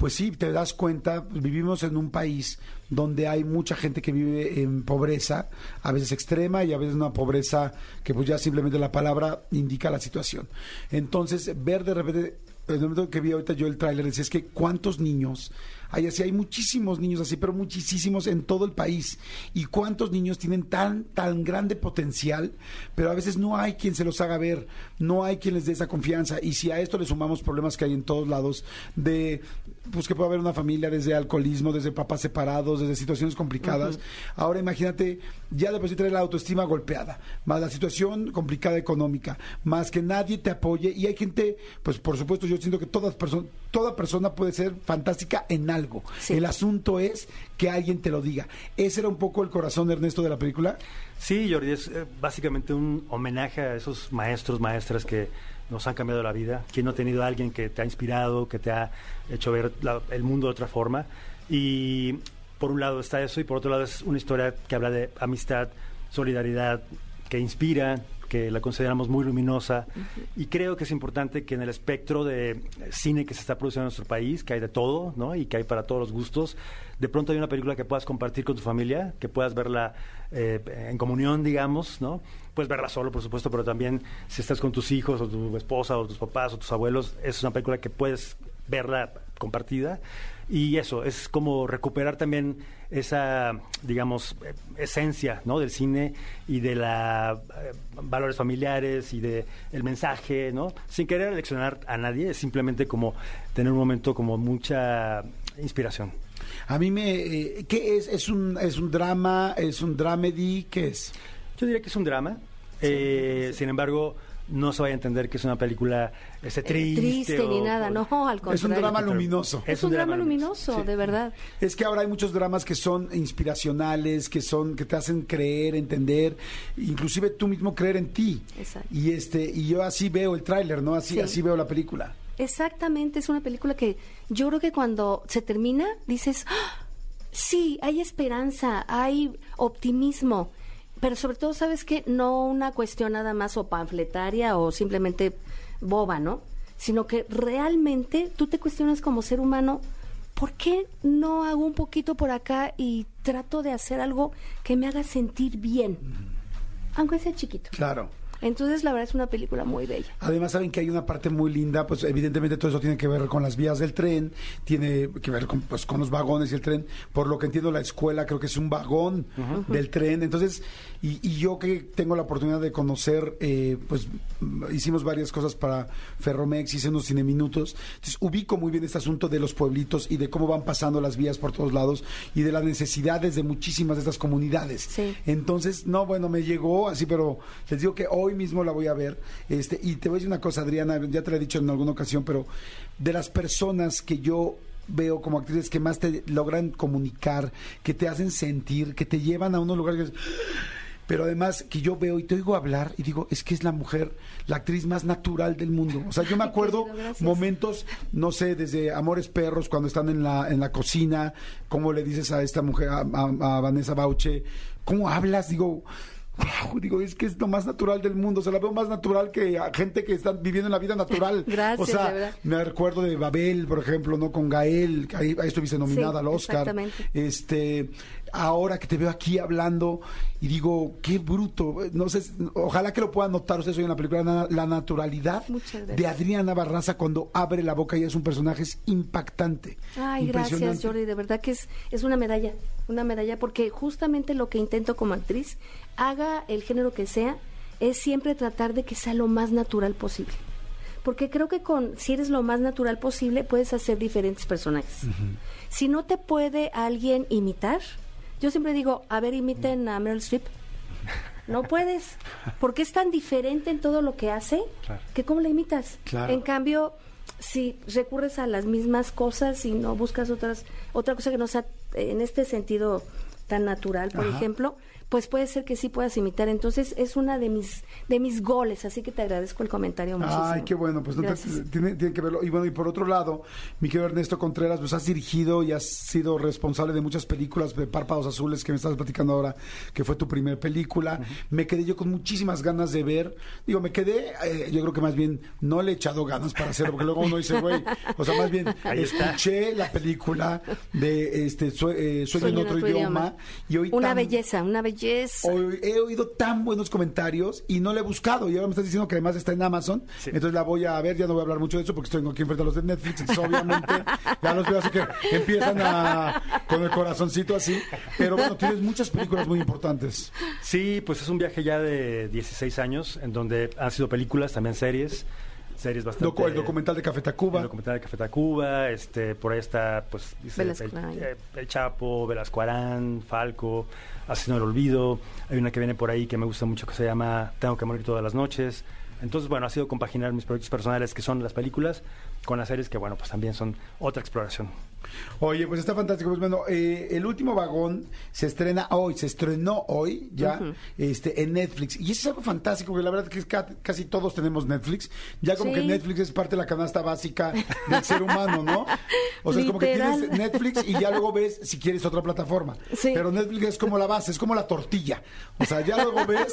pues sí, te das cuenta, vivimos en un país donde hay mucha gente que vive en pobreza, a veces extrema y a veces una pobreza que pues ya simplemente la palabra indica la situación. Entonces, ver de repente, en el momento que vi ahorita yo el tráiler, es que cuántos niños hay así, hay muchísimos niños así, pero muchísimos en todo el país. Y cuántos niños tienen tan, tan grande potencial, pero a veces no hay quien se los haga ver, no hay quien les dé esa confianza. Y si a esto le sumamos problemas que hay en todos lados, de pues que puede haber una familia desde alcoholismo, desde papás separados, desde situaciones complicadas. Ahora imagínate, ya de por sí la autoestima golpeada, más la situación complicada económica, más que nadie te apoye. Y hay gente, pues por supuesto, yo siento que todas perso- toda persona puede ser fantástica en algo. Sí. El asunto es que alguien te lo diga. Ese era un poco el corazón, Ernesto, de la película. Sí, Jordi, es eh, básicamente un homenaje a esos maestros, maestras que nos han cambiado la vida. ¿Quién no ha tenido a alguien que te ha inspirado, que te ha hecho ver la- el mundo de otra forma? Y por un lado está eso y por otro lado es una historia que habla de amistad, solidaridad, que inspira, que la consideramos muy luminosa. Y creo que es importante que en el espectro de cine que se está produciendo en nuestro país, que hay de todo, ¿no? Y que hay para todos los gustos, de pronto hay una película que puedas compartir con tu familia, que puedas verla eh, en comunión, digamos, ¿no? Puedes verla solo, por supuesto, pero también si estás con tus hijos o tu esposa o tus papás o tus abuelos, es una película que puedes verla compartida. Y eso, es como recuperar también esa, digamos, eh, esencia ¿no? del cine y de la eh, valores familiares y de el mensaje, ¿no? Sin querer leccionar a nadie, es simplemente como tener un momento como mucha inspiración. A mí me... eh, ¿Qué es? ¿Es un, ¿Es un drama? ¿Es un dramedy? ¿Qué es? Yo diría que es un drama. eh, Sin embargo, no se vaya a entender que es una película este, Eh, triste. triste ni nada, o- no, al contrario. Es un drama luminoso. Es, un drama luminoso, de verdad. Es que ahora hay muchos dramas que son inspiracionales, que son que te hacen creer, entender, inclusive tú mismo creer en ti. Exacto. Y este y yo así veo el tráiler, ¿no? Así Sí. así veo la película. Exactamente, es una película que yo creo que cuando se termina dices, "Ah, sí, hay esperanza, hay optimismo, pero sobre todo, ¿sabes qué? No una cuestión nada más o panfletaria o simplemente boba, ¿no? Sino que realmente tú te cuestionas como ser humano, ¿por qué no hago un poquito por acá y trato de hacer algo que me haga sentir bien? Aunque sea chiquito. Claro. Entonces, la verdad es una película muy bella. Además saben que hay una parte muy linda, pues evidentemente todo eso tiene que ver con las vías del tren, tiene que ver con, pues, con los vagones y el tren. Por lo que entiendo la escuela creo que es un vagón del tren. Entonces, y, y yo que tengo la oportunidad de conocer, eh, pues hicimos varias cosas para Ferromex, hice unos cine minutos. Entonces ubico muy bien este asunto de los pueblitos y de cómo van pasando las vías por todos lados y de las necesidades de muchísimas de estas comunidades. Sí. Entonces, no, bueno, me llegó así, pero les digo que hoy mismo la voy a ver. Este, y te voy a decir una cosa, Adriana, ya te lo he dicho en alguna ocasión, pero de las personas que yo veo como actrices que más te logran comunicar, que te hacen sentir, que te llevan a unos lugares que pero además que yo veo y te oigo hablar y digo, es que es la mujer, la actriz más natural del mundo. O sea, yo me acuerdo momentos, no sé, desde Amores Perros, cuando están en la, en la cocina, cómo le dices a esta mujer, a, a- a Vanessa Bauche, cómo hablas, digo... wow, digo, es que es lo más natural del mundo. O sea, la veo más natural que a gente que está viviendo la vida natural. Gracias, O sea, de verdad. me recuerdo de Babel, por ejemplo, ¿no? Con Gael, que ahí, ahí estuviste nominada Sí, al Oscar. exactamente. Este, ahora que te veo aquí hablando y digo, qué bruto. No sé, ojalá que lo puedan notar ustedes hoy en la película, la naturalidad de Adriana Barraza cuando abre la boca y es un personaje es impactante. Ay, gracias. Jordi. De verdad que es, es una medalla, una medalla, porque justamente lo que intento como actriz, haga el género que sea, es siempre tratar de que sea lo más natural posible. Porque creo que con si eres lo más natural posible, puedes hacer diferentes personajes. Si no te puede alguien imitar, yo siempre digo, a ver, imiten a Meryl Streep. No puedes, porque es tan diferente en todo lo que hace que cómo la imitas. Claro. En cambio, si recurres a las mismas cosas y no buscas otras otra cosa que no sea en este sentido tan natural, por Ajá. ejemplo, pues puede ser que sí puedas imitar. Entonces es una de mis de mis goles, así que te agradezco el comentario muchísimo. Ay, qué bueno, pues no te- tiene, tiene que verlo. Y bueno, y por otro lado, mi querido Ernesto Contreras, pues has dirigido y has sido responsable de muchas películas de Párpados Azules que me estás platicando ahora, que fue tu primera película. Me quedé yo con muchísimas ganas de ver. Digo, me quedé, eh, yo creo que más bien no le he echado ganas para hacerlo, porque luego uno dice, güey, o sea, más bien Ahí está. escuché la película de este Sue- eh, Sueño en otro idioma, y hoy una tan- belleza, una belleza. Hoy he oído tan buenos comentarios y no la he buscado. Y ahora me estás diciendo que además está en Amazon. Entonces la voy a ver. Ya no voy a hablar mucho de eso porque estoy aquí enfrente a los de Netflix. Entonces, obviamente, ya los veo así que empiezan a, con el corazoncito así. Pero bueno, tienes muchas películas muy importantes. Sí, pues es un viaje ya de 16 años, en donde han sido películas, también series, series bastante... El documental de Café Tacuba. El documental de Café Tacuba, este, por ahí está, pues, dice, el, Arán. eh, El Chapo, Velasco Arán, Falco, Asesino del Olvido. Hay una que viene por ahí que me gusta mucho que se llama Tengo que morir todas las noches. Entonces, bueno, ha sido compaginar mis proyectos personales, que son las películas, con las series que, bueno, pues también son otra exploración. Oye, pues está fantástico. Pues bueno, eh, el último vagón se estrena hoy, se estrenó hoy ya este, en Netflix. Y eso es algo fantástico, porque la verdad que es ca- casi todos tenemos Netflix. Ya como Sí. que Netflix es parte de la canasta básica del ser humano, ¿no? O sea, es como que tienes Netflix y ya luego ves si quieres otra plataforma. Sí. Pero Netflix es como la base, es como la tortilla. O sea, ya luego ves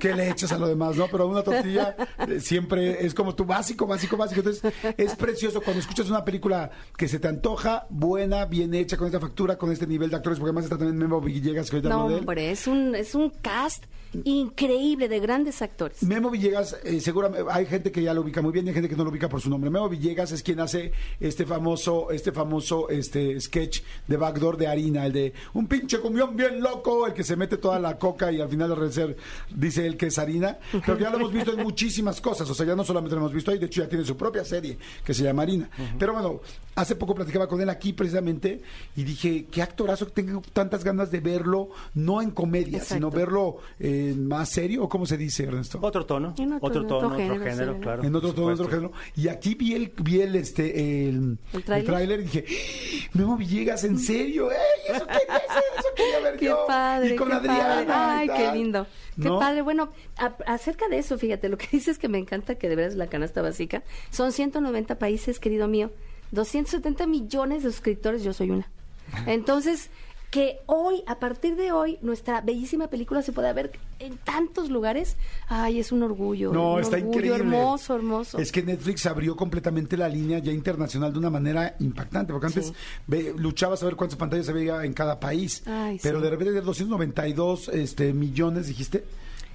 que le echas a lo demás, ¿no? Pero una tortilla eh, siempre es como tu básico, básico, básico. Entonces, es precioso cuando escuchas una película que se te antoja, buena, bien hecha, con esta factura, con este nivel de actores, porque además está también Memo Villegas, que ahorita No, él. hombre, es un, es un cast increíble de grandes actores. Memo Villegas, eh, seguramente hay gente que ya lo ubica muy bien y hay gente que no lo ubica por su nombre. Memo Villegas es quien hace este famoso, este famoso, este sketch de backdoor de harina, el de un pinche cumbión bien loco, el que se mete toda la coca y al final al recer dice él que es harina. Pero ya lo hemos visto en muchísimas cosas, o sea, ya no solamente lo hemos visto ahí, de hecho ya tiene su propia serie que se llama Harina. Pero bueno, hace poco platicaba con él aquí precisamente y dije, qué actorazo, tengo tantas ganas de verlo, no en comedia, Exacto. sino verlo eh, más serio, o cómo se dice, Ernesto. Otro tono, En otro- tono, otro otro género, claro. en otro tono, otro género. Y aquí vi el, vi el, este, el, ¿El tráiler? y dije. Memo Villegas, ¿en serio? ¡Ey! Eso quería hacer, eso quería ver Qué yo. padre, Y con qué Adriana. padre. Ay, qué lindo. Qué ¿No? padre. Bueno, a- acerca de eso, fíjate, lo que dices que me encanta que de veras la canasta básica. Son 190 países, querido mío. 270 millones de suscriptores, yo soy una. Entonces, que hoy, a partir de hoy, nuestra bellísima película se pueda ver en tantos lugares. Ay, es un orgullo. No, un está orgullo increíble. Hermoso, hermoso. Es que Netflix abrió completamente la línea ya internacional de una manera impactante, porque antes Sí. ve- luchabas a ver cuántas pantallas se veía en cada país, Ay, pero sí. de repente de 292 este, millones, dijiste.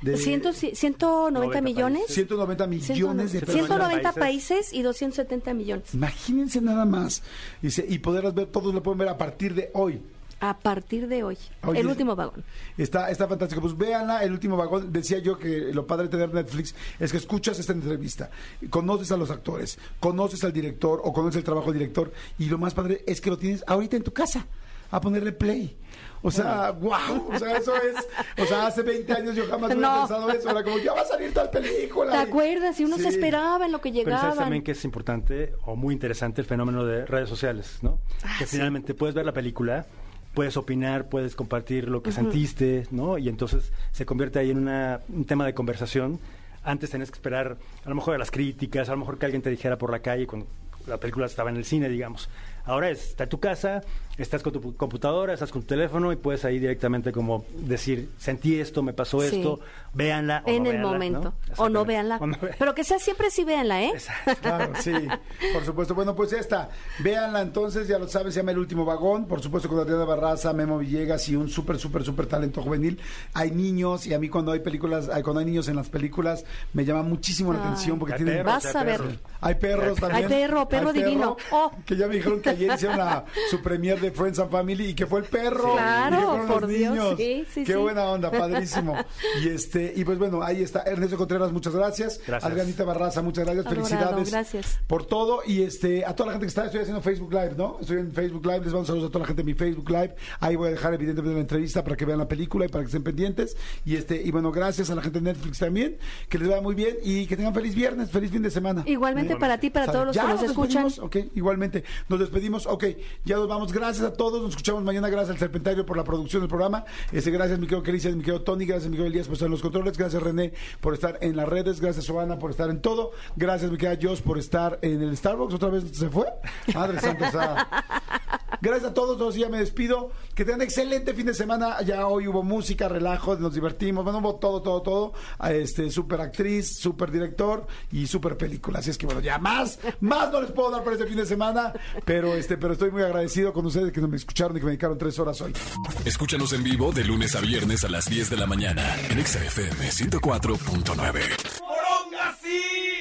De, Ciento- 190 90 millones. países. 190 millones de 190 personas. países y 270 millones. Imagínense nada más. Dice, y poderlas ver, todos lo pueden ver a partir de hoy. A partir de hoy. Oye, el último vagón. Está, está fantástico. Pues véanla, el último vagón. Decía yo que lo padre de tener Netflix es que escuchas esta entrevista, conoces a los actores, conoces al director o conoces el trabajo del director y lo más padre es que lo tienes ahorita en tu casa. a ponerle play. O sea, wow, o sea, eso es, o sea, hace 20 años yo jamás hubiera No. pensado eso, era como, ya va a salir tal película. ¿Te acuerdas? Y uno se esperaba en lo que Pero sabes también que es importante o muy interesante el fenómeno de redes sociales, ¿no? Ah, que finalmente puedes ver la película, puedes opinar, puedes compartir lo que sentiste, ¿no? Y entonces se convierte ahí en una- un tema de conversación. Antes tenías que esperar a lo mejor a las críticas, a lo mejor que alguien te dijera por la calle cuando la película estaba en el cine, digamos. Ahora es, está en tu casa, estás con tu computadora, estás con tu teléfono y puedes ahí directamente como decir, sentí esto, me pasó Sí. esto, véanla. o en no el véanla, momento. ¿no? O no véanla. O no ve- Pero que sea siempre sí véanla, ¿eh? Claro, sí, por supuesto. Bueno, pues ya está. Véanla entonces, ya lo sabes, se llama El Último Vagón. Por supuesto, con Adriana Barraza, Memo Villegas y un súper, súper, súper talento juvenil. Hay niños y a mí cuando hay películas, hay- cuando hay niños en las películas, me llama muchísimo la Ay. atención porque tienen... perros, Vas a ver. perros. Hay perros también. Hay perro, perro divino. Oh. Que ya me dijeron que ayer hicieron la, su premier de Friends and Family y que fue el perro. Claro, y que fueron por los Dios, niños. sí, sí, Qué sí. buena onda, padrísimo. Y este, y pues bueno, ahí está. Ernesto Contreras, muchas gracias. Gracias. Adrianita Barraza, muchas gracias. Adorado, Felicidades. gracias. Por todo. Y este, a toda la gente que está, estoy haciendo Facebook Live, ¿no? Estoy en Facebook Live. Les mando saludos a toda la gente de mi Facebook Live. Ahí voy a dejar evidentemente la entrevista para que vean la película y para que estén pendientes. Y este, y bueno, gracias a la gente de Netflix también. Que les vaya muy bien y que tengan feliz viernes, feliz fin de semana. Igualmente para ti, para Sale. todos los Ya que nos escuchan. despedimos, Ok, igualmente. Nos despedimos. Ok, ya nos vamos. Gracias a todos. Nos escuchamos mañana. Gracias al Serpentario por la producción del programa. Este, gracias, mi querido Cristian, mi querido Tony. Gracias, mi querido Elías, por estar en los controles. Gracias, René, por estar en las redes. Gracias, Giovanna, por estar en todo. Gracias, mi querida Joss, por estar en el Starbucks. ¿Otra vez se fue? Madre Santa. Gracias a todos, todos ya me despido. Que tengan excelente fin de semana. Ya hoy hubo música, relajo, nos divertimos. Bueno, hubo todo, todo, todo. Este, super actriz, super director y super película. Así es que bueno, ya más, más no les puedo dar para este fin de semana. Pero este, pero, estoy muy agradecido con ustedes que me escucharon y que me dedicaron tres horas hoy. Escúchanos en vivo de lunes a viernes a las 10 de la mañana en XFM 104.9. ¡Poronga, sí!